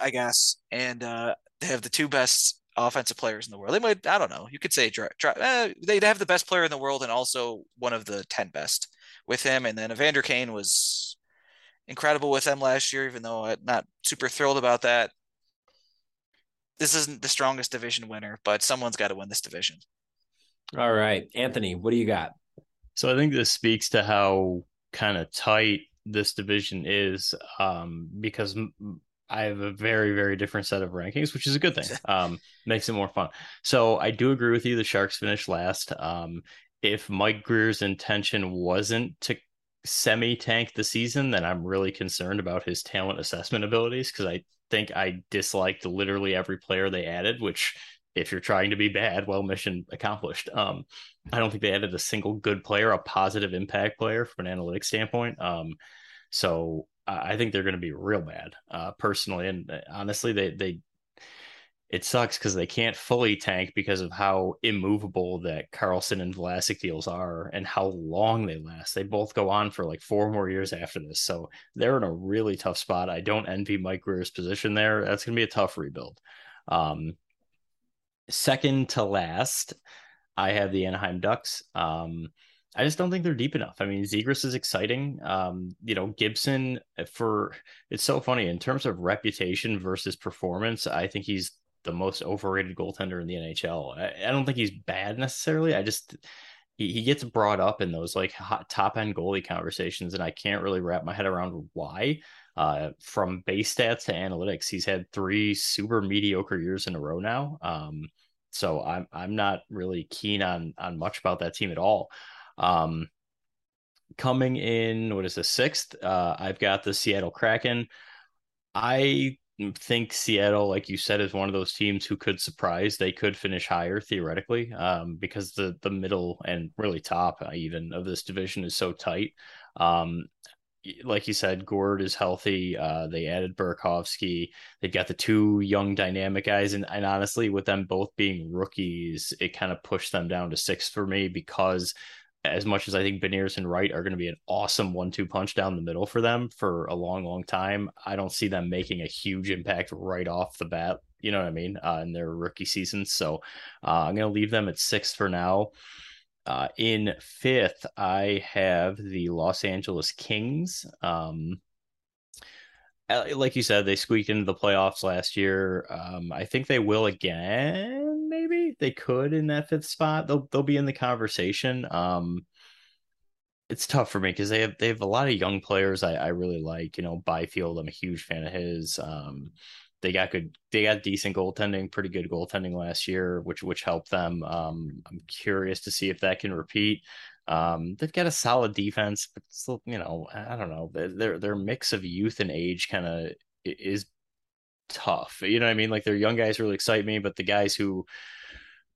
B: I guess. And uh, they have the two best offensive players in the world. They might, I don't know, you could say eh, they'd have the best player in the world and also one of the 10 best with him. And then Evander Kane was incredible with them last year, even though I'm not super thrilled about that. This isn't the strongest division winner, but someone's got to win this division.
A: All right. Anthony, what do you got?
C: So I think this speaks to how kind of tight this division is um, because I have a very, very different set of rankings, which is a good thing. Um, makes it more fun. So I do agree with you. The Sharks finished last. Um, if Mike Grier's intention wasn't to semi tank the season, then I'm really concerned about his talent assessment abilities because I think I disliked literally every player they added, which if you're trying to be bad, well, mission accomplished. Um, I don't think they added a single good player, a positive impact player from an analytics standpoint. Um, so I think they're going to be real bad, uh, personally. And uh, honestly, they they it sucks because they can't fully tank because of how immovable that Karlsson and Vlasic deals are and how long they last. They both go on for like four more years after this. So they're in a really tough spot. I don't envy Mike Grier's position there. That's going to be a tough rebuild. Um, second to last, I have the Anaheim Ducks. Um, I just don't think they're deep enough. I mean, Zegras is exciting. Um, you know, Gibson for it's so funny in terms of reputation versus performance. I think he's the most overrated goaltender in the NHL. I, I don't think he's bad necessarily. I just he, he gets brought up in those like hot, top end goalie conversations, and I can't really wrap my head around why. Uh, from base stats to analytics, he's had three super mediocre years in a row now. Um, so I'm I'm not really keen on on much about that team at all. Um, coming in, what is the sixth? Uh, I've got the Seattle Kraken. I think Seattle, like you said, is one of those teams who could surprise. They could finish higher theoretically, um, because the the middle and really top uh, even of this division is so tight. Um, like you said, Gourde is healthy. Uh, they added Burakovsky. They've got the two young dynamic guys, and, and honestly, with them both being rookies, it kind of pushed them down to six for me because as much as I think Beniers and Wright are going to be an awesome one-two punch down the middle for them for a long, long time, I don't see them making a huge impact right off the bat. You know what I mean? Uh, in their rookie seasons, so uh, I'm going to leave them at six for now. Uh, in fifth, I have the Los Angeles Kings. Um, uh, like you said, they squeaked into the playoffs last year. Um, I think they will again. Maybe they could in that fifth spot. They'll they'll be in the conversation. Um, it's tough for me because they have they have a lot of young players I, I really like. You know, Byfield, I'm a huge fan of his. Um, they got good they got decent goaltending pretty good goaltending last year which which helped them um, i'm curious to see if that can repeat um, they've got a solid defense but still you know i don't know their their mix of youth and age kind of is tough you know what i mean like their young guys really excite me but the guys who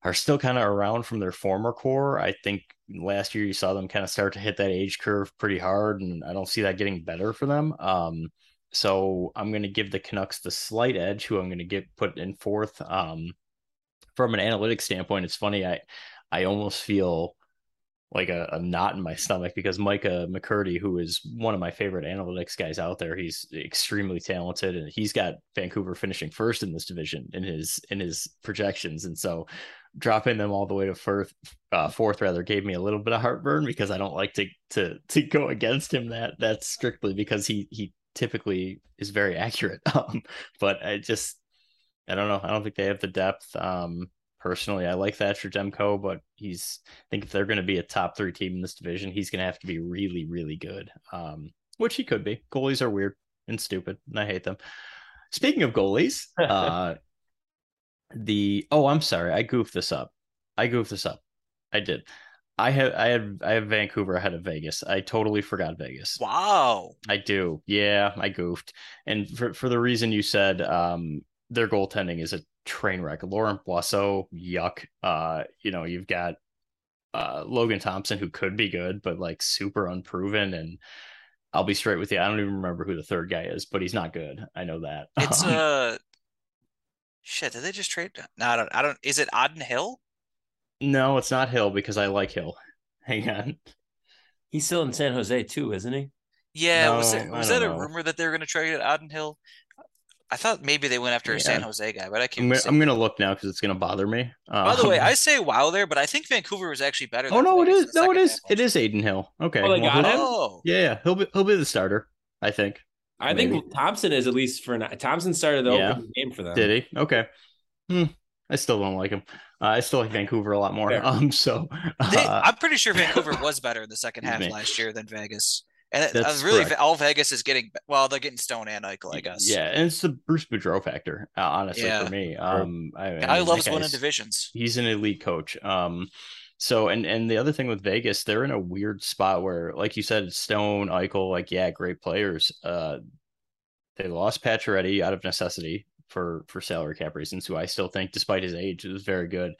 C: are still kind of around from their former core. I think last year you saw them kind of start to hit that age curve pretty hard, and I don't see that getting better for them. Um, so I'm going to give the Canucks the slight edge, who I'm going to get put in fourth. Um, from an analytics standpoint, it's funny. I I almost feel like a, a, knot in my stomach because Micah McCurdy, who is one of my favorite analytics guys out there, he's extremely talented and he's got Vancouver finishing first in this division in his in his projections. And so dropping them all the way to fourth, uh, fourth rather gave me a little bit of heartburn because I don't like to to to go against him that that's strictly because he he typically is very accurate. Um, but I just I don't know. I don't think they have the depth. Um, personally. I like Thatcher Demko, but he's I think if they're going to be a top three team in this division, he's going to have to be really, really good. Um, which he could be. Goalies are weird and stupid, and I hate them. Speaking of goalies, uh, the oh, I'm sorry, I goofed this up. I goofed this up. I did. I have I have I have Vancouver ahead of Vegas. I totally forgot Vegas.
B: Wow.
C: I do. Yeah, I goofed. And for for the reason you said, um, their goaltending is a train wreck. Laurent Brossoit, yuck. Uh, you know, you've got uh Logan Thompson who could be good, but like super unproven. And I'll be straight with you. I don't even remember who the third guy is, but he's not good. I know that.
B: It's uh shit. Did they just trade? No, I don't. I don't. Is it Adin Hill?
C: No, it's not Hill because I like Hill. Hang on.
A: He's still in San Jose too, isn't he?
B: Yeah, no, was it was that know. a rumor that they were going to trade Adin Hill? I thought maybe they went after a San Jose guy, but I can't.
C: I'm gonna, I'm gonna look now because it's gonna bother me.
B: Um, By the way, I say wow there, but I think Vancouver was actually better.
C: Oh no, it is. No, it is. It is Adin Hill. Okay.
A: Oh, they got him.
C: Oh. Yeah, yeah, he'll be he'll be the starter. I think.
A: I maybe. think Thompson is at least for now. Thompson started the yeah. opening game for them.
C: Did he? Okay. Hmm. I still don't like him. Uh, I still like Vancouver a lot more. Fair. Um, so
B: uh, they, I'm pretty sure Vancouver was better in the second half last year than Vegas. And That's really, correct. all Vegas is getting well, they're getting Stone and Eichel, I guess.
C: Yeah, and it's the Bruce Boudreau factor, uh, honestly, yeah. for me. Um, I,
B: I, I loves winning divisions.
C: He's an elite coach. Um, so and and the other thing with Vegas, they're in a weird spot where, like you said, Stone, Eichel, like yeah, great players. Uh, they lost Pacioretty out of necessity for for salary cap reasons, who I still think, despite his age, is very good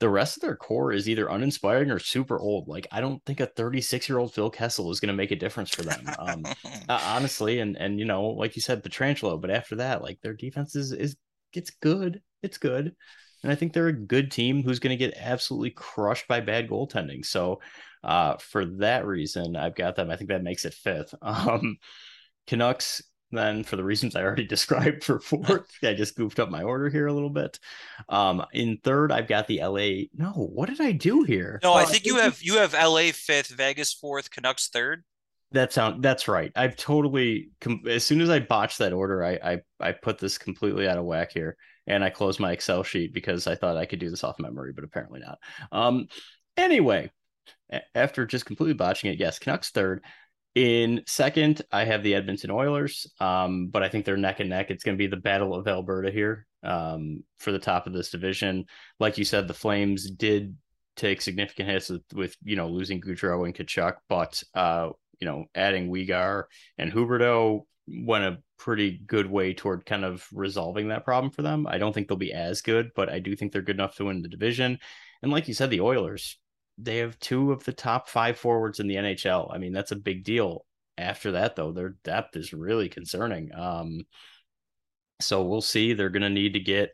C: the rest of their core is either uninspiring or super old. Like I don't think a 36 year old Phil Kessel is going to make a difference for them, um, uh, honestly. And and you know, like you said, Pietrangelo. But after that, like their defense is is it's good. It's good. And I think they're a good team who's going to get absolutely crushed by bad goaltending. So, uh, for that reason, I've got them. I think that makes it fifth. Um, Canucks then for the reasons I already described for fourth. I just goofed up my order here a little bit. Um, in third, I've got the LA. No, what did I do here?
B: No, I think you have you have LA fifth, Vegas fourth, Canucks third.
C: That sound that's right. I've totally as soon as I botched that order, I I I put this completely out of whack here, and I closed my Excel sheet because I thought I could do this off memory, but apparently not. Um, anyway, after just completely botching it, yes, Canucks third. In second, I have the Edmonton Oilers, um, but I think they're neck and neck. It's going to be the Battle of Alberta here um, for the top of this division. Like you said, the Flames did take significant hits with, with you know losing Gaudreau and Tkachuk, but uh, you know adding Weegar and Huberdeau went a pretty good way toward kind of resolving that problem for them. I don't think they'll be as good, but I do think they're good enough to win the division. And like you said, the Oilers, they have two of the top five forwards in the NHL. I mean, that's a big deal. After that, though, their depth is really concerning. Um, so we'll see. They're going to need to get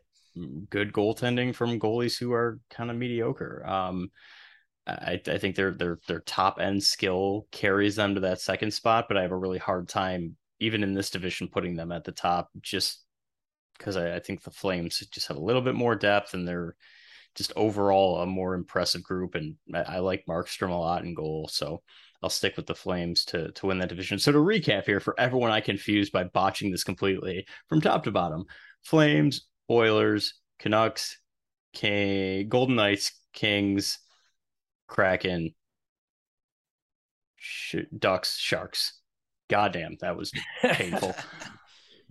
C: good goaltending from goalies who are kind of mediocre. Um, I, I think their their their top end skill carries them to that second spot, but I have a really hard time even in this division putting them at the top just because I, I think the Flames just have a little bit more depth and they're just overall a more impressive group. And I, I like Markstrom a lot in goal. So I'll stick with the Flames to to win that division. So to recap here for everyone I confused by botching this completely from top to bottom: Flames, Oilers, Canucks, King, Golden Knights, Kings, Kraken, sh- Ducks, Sharks. Goddamn, that was painful.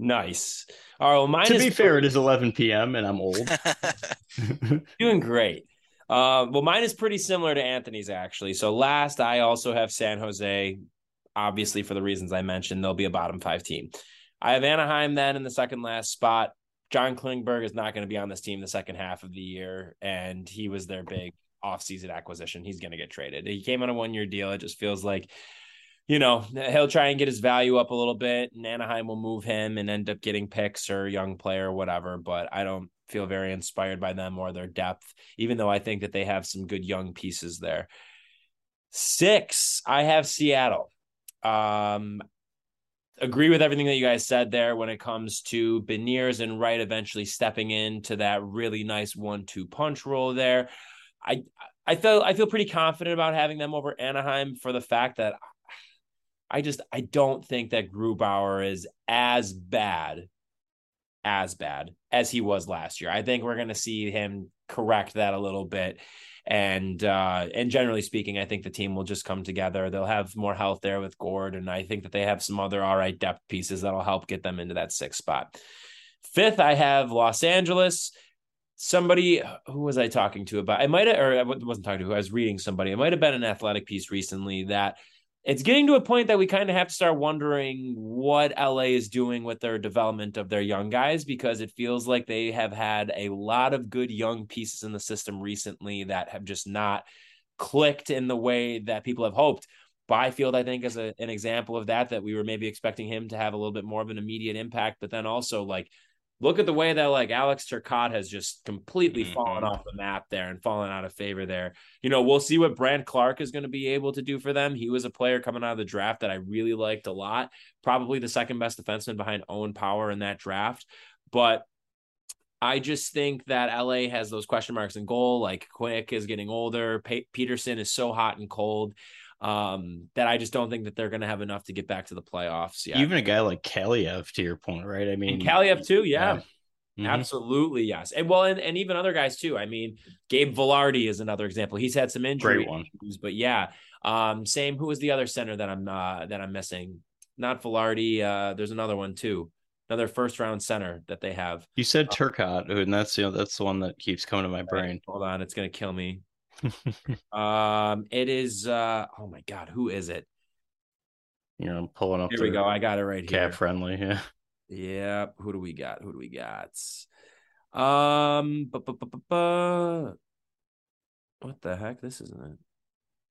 A: Nice. All right. Well, mine
C: to
A: is
C: be fair, it is 11 p.m. and I'm old.
A: Doing great. Uh, well, mine is pretty similar to Anthony's actually. So last, I also have San Jose. Obviously, for the reasons I mentioned, they'll be a bottom five team. I have Anaheim then in the second last spot. John Klingberg is not going to be on this team the second half of the year, and he was their big offseason acquisition. He's going to get traded. He came on a one year deal. It just feels like, you know, he'll try and get his value up a little bit, and Anaheim will move him and end up getting picks or young player or whatever. But I don't feel very inspired by them or their depth, even though I think that they have some good young pieces there. Six, I have Seattle. Um, agree with everything that you guys said there when it comes to Beniers and Wright eventually stepping into that really nice one-two punch role there. I I feel I feel pretty confident about having them over Anaheim for the fact that I just I don't think that Grubauer is as bad as bad as he was last year. I think we're going to see him correct that a little bit and uh, and generally speaking, I think the team will just come together. They'll have more health there with Gourde, and I think that they have some other all right depth pieces that'll help get them into that sixth spot. Fifth, I have Los Angeles. Somebody who was I talking to about? I might have, or I wasn't talking to who I was reading somebody. It might have been an athletic piece recently that it's getting to a point that we kind of have to start wondering what LA is doing with their development of their young guys because it feels like they have had a lot of good young pieces in the system recently that have just not clicked in the way that people have hoped. Byfield, I think, is a, an example of that, that we were maybe expecting him to have a little bit more of an immediate impact, but then also like look at the way that like Alex Turcotte has just completely mm-hmm. fallen off the map there and fallen out of favor there. You know, we'll see what Brandt Clarke is going to be able to do for them. He was a player coming out of the draft that I really liked a lot, probably the second best defenseman behind Owen Power in that draft. But I just think that LA has those question marks in goal. Like Quick is getting older. Petersen is so hot and cold um, that I just don't think that they're going to have enough to get back to the playoffs. Yeah,
C: even a guy like Kaliyev, to your point, right? I mean,
A: and Kaliyev too, yeah. yeah. Mm-hmm. Absolutely, yes. And well, and, and even other guys too. I mean, Gabe Vilardi is another example. He's had some injuries, but yeah. Um, same. Who was the other center that I'm uh, that I'm missing? Not Vilardi. Uh, there's another one too. Another first round center that they have.
C: You said uh, Turcotte, and that's you know that's the one that keeps coming to my brain.
A: Hold on, it's gonna kill me. um, it is. Uh, oh my god, who is it?
C: You know, I'm pulling up.
A: Here we go. I got it right here.
C: Cap friendly. Yeah.
A: Yeah. Who do we got? Who do we got? Um. Bu- bu- bu- what the heck? This isn't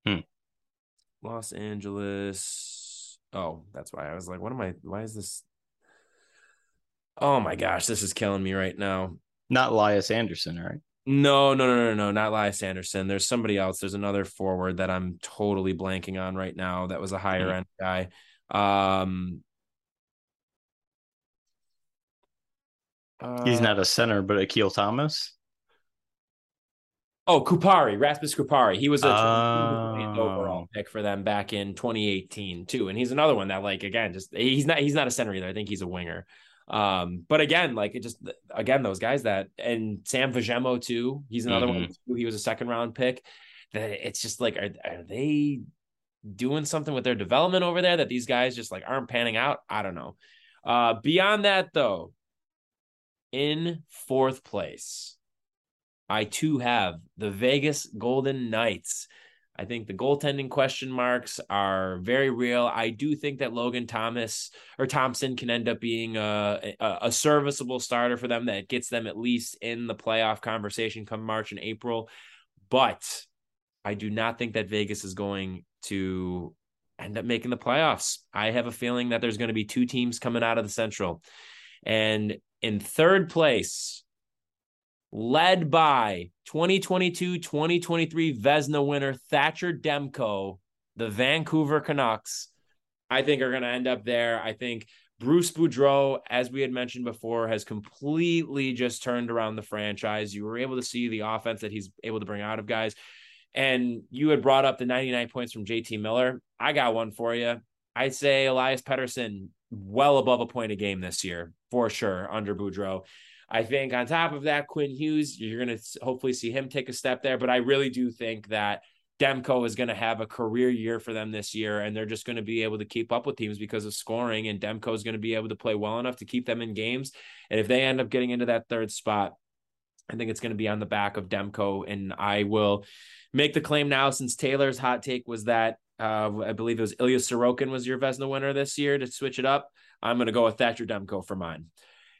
A: it. Hmm. Los Angeles. Oh, that's why I was like, what am I? Why is this? Oh my gosh, this is killing me right now.
C: Not Lias Andersson, right?
A: No, no, no, no, no, not Lias Andersson. There's somebody else. There's another forward that I'm totally blanking on right now. That was a higher mm-hmm. end guy. Um,
C: He's not a center, but Akil Thomas.
A: Oh, Kupari, Rasmus Kupari. He was a oh. overall pick for them back in 2018 too, and he's another one that, like, again, just he's not he's not a center either. I think he's a winger. Um, but again, like it just again those guys that and Sam Fagemo too. He's another mm-hmm. one. Too. He was a second round pick. That it's just like are are they doing something with their development over there that these guys just like aren't panning out? I don't know. Uh, beyond that though, in fourth place, I too have the Vegas Golden Knights. I think the goaltending question marks are very real. I do think that Logan Thomas or Thompson can end up being a, a, a, serviceable starter for them that gets them at least in the playoff conversation come March and April. But I do not think that Vegas is going to end up making the playoffs. I have a feeling that there's going to be two teams coming out of the Central. And in third place, led by 2022 2023 Vezina winner Thatcher Demko, the Vancouver Canucks. I think are going to end up there. I think Bruce Boudreau, as we had mentioned before, has completely just turned around the franchise. You were able to see the offense that he's able to bring out of guys. And you had brought up the 99 points from JT Miller. I got one for you. I'd say Elias Pettersson well above a point a game this year for sure under Boudreau. I think on top of that, Quinn Hughes, you're going to hopefully see him take a step there. But I really do think that Demko is going to have a career year for them this year, and they're just going to be able to keep up with teams because of scoring. And Demko is going to be able to play well enough to keep them in games. And if they end up getting into that third spot, I think it's going to be on the back of Demko. And I will make the claim now since Taylor's hot take was that uh, I believe it was Ilya Sorokin was your Vezina winner this year to switch it up. I'm going to go with Thatcher Demko for mine.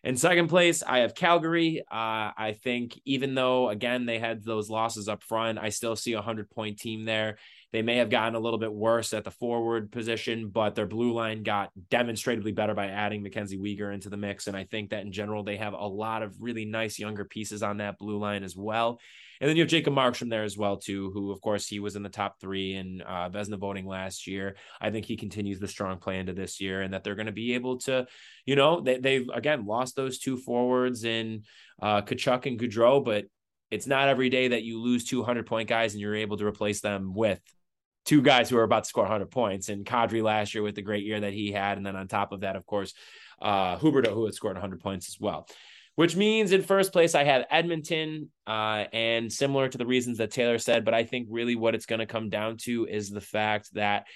A: In second place, I have Calgary. Uh, I think even though again they had those losses up front, I still see a hundred point team there. They may have gotten a little bit worse at the forward position, but their blue line got demonstrably better by adding Mackenzie Weegar into the mix. And I think that in general, they have a lot of really nice younger pieces on that blue line as well. And then you have Jacob Markstrom there as well, too, who, of course, he was in the top three in uh, Vezina voting last year. I think he continues the strong play into this year and that they're going to be able to, you know, they, they've, again, lost those two forwards in uh, Tkachuk and Gaudreau, but it's not every day that you lose 200 point guys and you're able to replace them with two guys who are about to score 100 points. And Kadri last year with the great year that he had. And then on top of that, of course, uh, Huberdeau, who had scored 100 points as well. Which means in first place, I have Edmonton. Uh, and similar to the reasons that Taylor said, but I think really what it's going to come down to is the fact that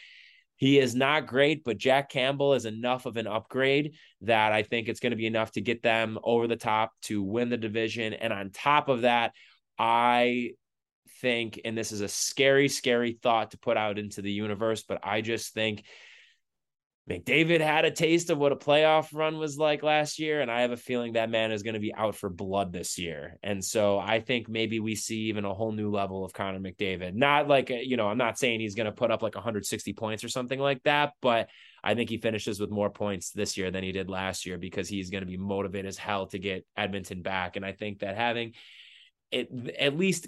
A: he is not great, but Jack Campbell is enough of an upgrade that I think it's going to be enough to get them over the top to win the division. And on top of that, I think, and this is a scary, scary thought to put out into the universe, but I just think McDavid had a taste of what a playoff run was like last year, and I have a feeling that man is going to be out for blood this year. And so I think maybe we see even a whole new level of Connor McDavid. Not like, uh, you know, I'm not saying he's going to put up like 160 points or something like that, but I think he finishes with more points this year than he did last year because he's going to be motivated as hell to get Edmonton back. And I think that having it, at least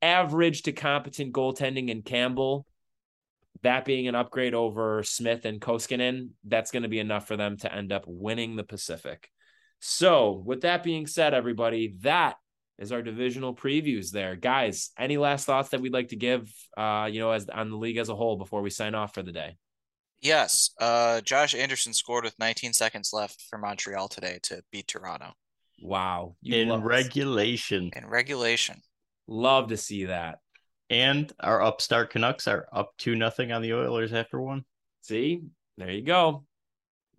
A: average to competent goaltending in Campbell, that being an upgrade over Smith and Koskinen, that's going to be enough for them to end up winning the Pacific. So, with that being said, everybody, that is our divisional previews there. Guys, any last thoughts that we'd like to give uh, you know, as on the league as a whole before we sign off for the day?
B: Yes. Uh Josh Anderson scored with 19 seconds left for Montreal today to beat Toronto.
A: Wow.
C: You in regulation.
B: In regulation.
A: Love to see that.
C: And our upstart Canucks are up to nothing on the Oilers after one.
A: See, there you go.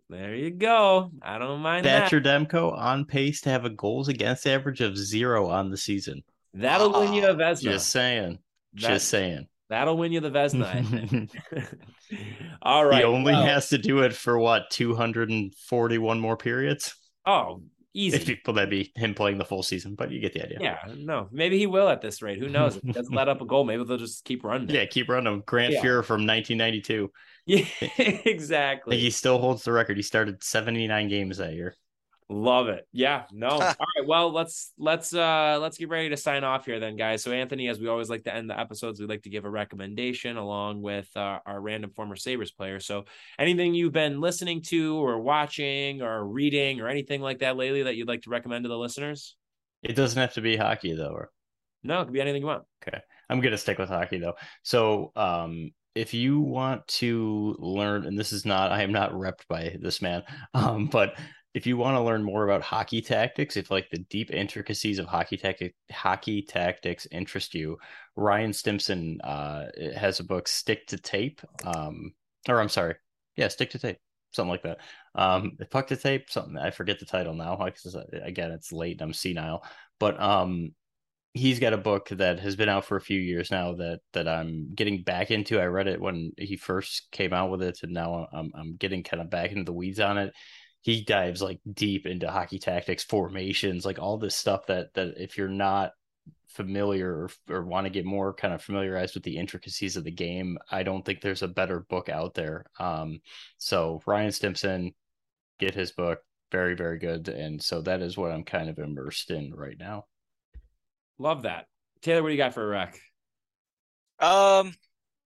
A: There you go. I don't mind
C: Thatcher
A: that.
C: Demko on pace to have a goals against average of zero on the season.
A: That'll win you a ah, Vezina.
C: Just saying. That, Just saying.
A: That'll win you the Vezina. All right. He
C: only well, has to do it for what, 241 more periods?
A: Oh, Easy.
C: If people that be him playing the full season, but you get the idea.
A: Yeah, no, maybe he will at this rate. Who knows? If he doesn't let up a goal, maybe they'll just keep running.
C: Yeah, keep running. Grant yeah. Fuhr from 1992.
A: Yeah, exactly.
C: he still holds the record. He started 79 games that year.
A: Love it. Yeah. No. All right. Well, let's let's uh let's get ready to sign off here then, guys. So Anthony, as we always like to end the episodes, we like to give a recommendation along with uh, our random former Sabres player. So anything you've been listening to or watching or reading or anything like that lately that you'd like to recommend to the listeners?
C: It doesn't have to be hockey though, or
A: no, it could be anything you want.
C: Okay. I'm gonna stick with hockey though. So um if you want to learn, and this is not, I am not repped by this man, um, but if you want to learn more about hockey tactics, if like the deep intricacies of hockey tactic hockey tactics interest you, Ryan Stimson uh, has a book, Stick to Tape. Um, or I'm sorry, yeah, Stick to Tape, something like that. Um, Puck to Tape, something I forget the title now. Because again, it's late and I'm senile. But um, he's got a book that has been out for a few years now that that I'm getting back into. I read it when he first came out with it, and now I'm I'm getting kind of back into the weeds on it he dives like deep into hockey tactics, formations, like all this stuff that that if you're not familiar or, or want to get more kind of familiarized with the intricacies of the game, I don't think there's a better book out there. Um, so Ryan Stimson, get his book, very very good, and so that is what I'm kind of immersed in right now.
A: Love that, Taylor. What do you got for a rec?
B: Um,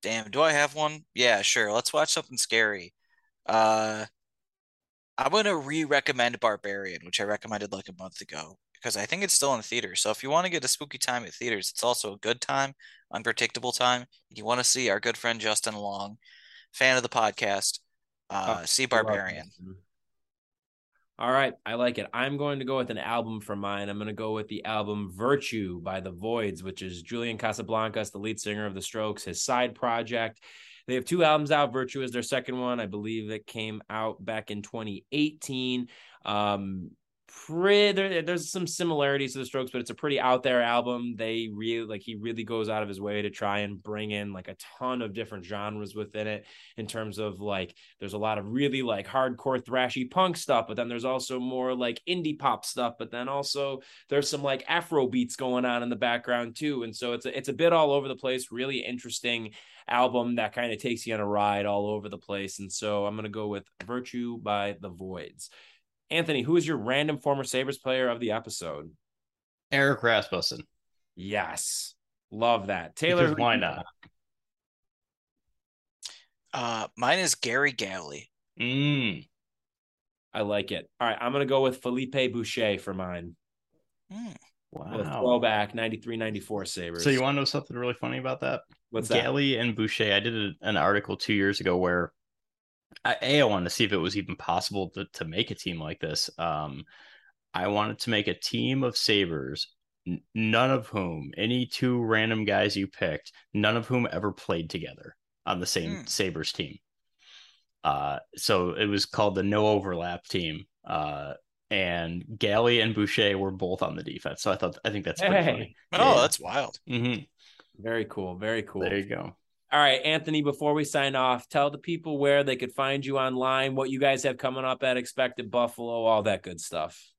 B: damn, do I have one? Yeah, sure. Let's watch something scary. Uh, I'm gonna re-recommend Barbarian, which I recommended like a month ago because I think it's still in theaters. So if you want to get a spooky time at theaters, it's also a good time, unpredictable time. If You want to see our good friend Justin Long, fan of the podcast, uh, oh, see Barbarian.
A: All right, I like it. I'm going to go with an album for mine. I'm going to go with the album Virtue by The Voidz, which is Julian Casablancas, the lead singer of The Strokes, his side project. They have two albums out. Virtue is their second one. I believe it came out back in 2018. Um, there, there's some similarities to the strokes but it's a pretty out there album they really like he really goes out of his way to try and bring in like a ton of different genres within it in terms of like there's a lot of really like hardcore thrashy punk stuff but then there's also more like indie pop stuff but then also there's some like afro beats going on in the background too and so it's a, it's a bit all over the place really interesting album that kind of takes you on a ride all over the place and so i'm going to go with virtue by the Voidz Anthony, who is your random former Sabres player of the episode?
C: Erik Rasmussen.
A: Yes. Love that. Taylor,
C: why not?
B: Uh, mine is Gary Galley.
C: Mm.
A: I like it. All right, I'm gonna go with Philippe Boucher for mine.
B: Mm.
C: Wow.
A: Throwback 93 94 Sabres.
C: So you want to know something really funny about that?
A: What's that?
C: Galley and Boucher. I did a, an article two years ago where I, a, I wanted to see if it was even possible to, to make a team like this. Um, I wanted to make a team of Sabres, n- none of whom, any two random guys you picked, none of whom ever played together on the same mm. Sabres team. Uh, so it was called the no overlap team. Uh, and Galley and Boucher were both on the defense. So I thought, I think that's pretty hey. funny.
B: Oh, yeah. that's wild.
C: Mm-hmm.
A: Very cool. Very cool.
C: There you go.
A: All right, Anthony, before we sign off, tell the people where they could find you online, what you guys have coming up at Expected Buffalo, all that good stuff.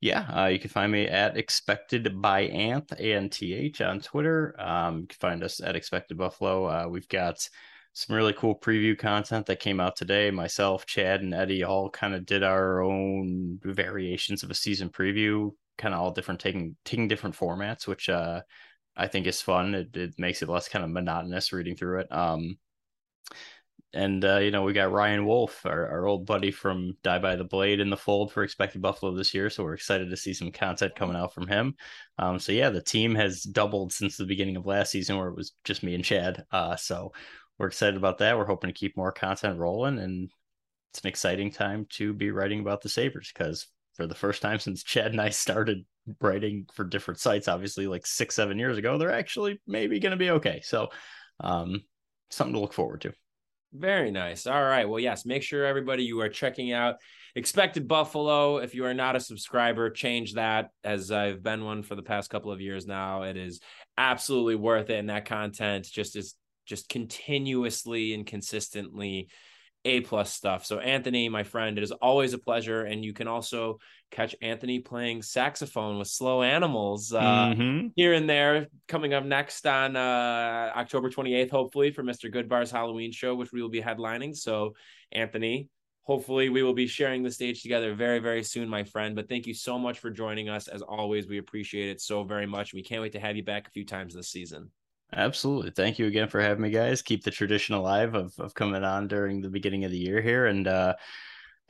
C: Yeah, uh, you can find me at Expected by Anth, A-N-T-H on Twitter. Um, you can find us at Expected Buffalo. Uh, we've got some really cool preview content that came out today. Myself, Chad, and Eddie all kind of did our own variations of a season preview, kind of all different, taking taking different formats, which uh, I think is fun. It, it makes it less kind of monotonous reading through it. Um, and uh, you know we got Ryan Wolf, our, our old buddy from Die by the Blade, in the fold for Expected Buffalo this year. So we're excited to see some content coming out from him. Um, so yeah, the team has doubled since the beginning of last season, where it was just me and Chad. Uh, so we're excited about that. We're hoping to keep more content rolling, and it's an exciting time to be writing about the Sabres because for the first time since Chad and I started writing for different sites, obviously like six, seven years ago, they're actually maybe going to be okay. So, um, something to look forward to.
A: Very nice. All right. Well, yes, make sure everybody you are checking out Expected Buffalo. If you are not a subscriber, change that as I've been one for the past couple of years now. It is absolutely worth it. And that content just is just continuously and consistently a plus stuff. So Anthony, my friend, it is always a pleasure, and you can also catch Anthony playing saxophone with Slow Animals uh, mm-hmm. here and there. Coming up next on uh, October 28th, hopefully for Mr. Goodbar's Halloween show, which we will be headlining. So Anthony, hopefully we will be sharing the stage together very very soon my friend but thank you so much for joining us as always we appreciate it so very much we can't wait to have you back a few times this season
C: Absolutely. Thank you again for having me, guys. Keep the tradition alive of, of coming on during the beginning of the year here. And uh,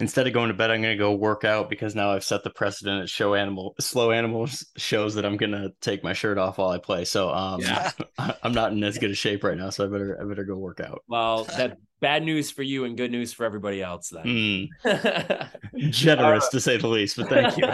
C: instead of going to bed, I'm going to go work out because now I've set the precedent at show animal, slow animals shows that I'm going to take my shirt off while I play. So um, yeah. I'm not in as good a shape right now. So I better, I better go work out.
A: Well, that bad news for you and good news for everybody else then.
C: Mm. Generous uh, to say the least, but thank you.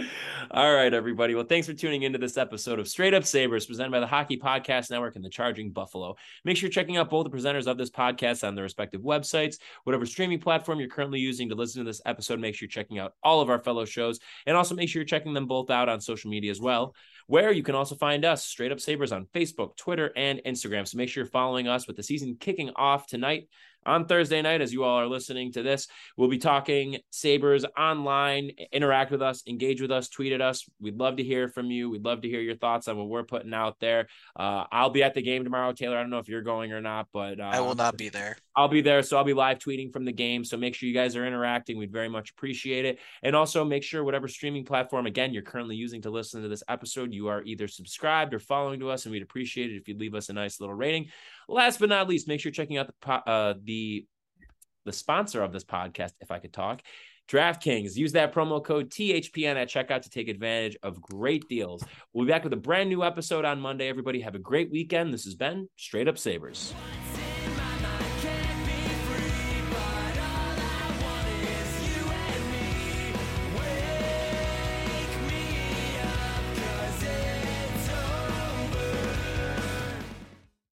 A: All right, everybody. Well, thanks for tuning into this episode of Straight Up Sabres, presented by the Hockey Podcast Network and the Charging Buffalo. Make sure you're checking out both the presenters of this podcast on their respective websites. Whatever streaming platform you're currently using to listen to this episode, make sure you're checking out all of our fellow shows. And also make sure you're checking them both out on social media as well, where you can also find us, Straight Up Sabres, on Facebook, Twitter, and Instagram. So make sure you're following us with the season kicking off tonight on Thursday night, as you all are listening to this. We'll be talking Sabres online. Interact with us, engage with us, tweet at us. We'd love to hear from you. We'd love to hear your thoughts on what we're putting out there. Uh, I'll be at the game tomorrow, Taylor. I don't know if you're going or not, but uh, I
B: will not be there.
A: I'll be there. So I'll be live tweeting from the game. So make sure you guys are interacting. We'd very much appreciate it. And also make sure whatever streaming platform, again, you're currently using to listen to this episode, you are either subscribed or following to us. And we'd appreciate it if you'd leave us a nice little rating. Last but not least, make sure you're checking out the uh, the the sponsor of this podcast, if I could talk. DraftKings, use that promo code THPN at checkout to take advantage of great deals. We'll be back with a brand new episode on Monday. Everybody have a great weekend. This has been Straight Up Sabres.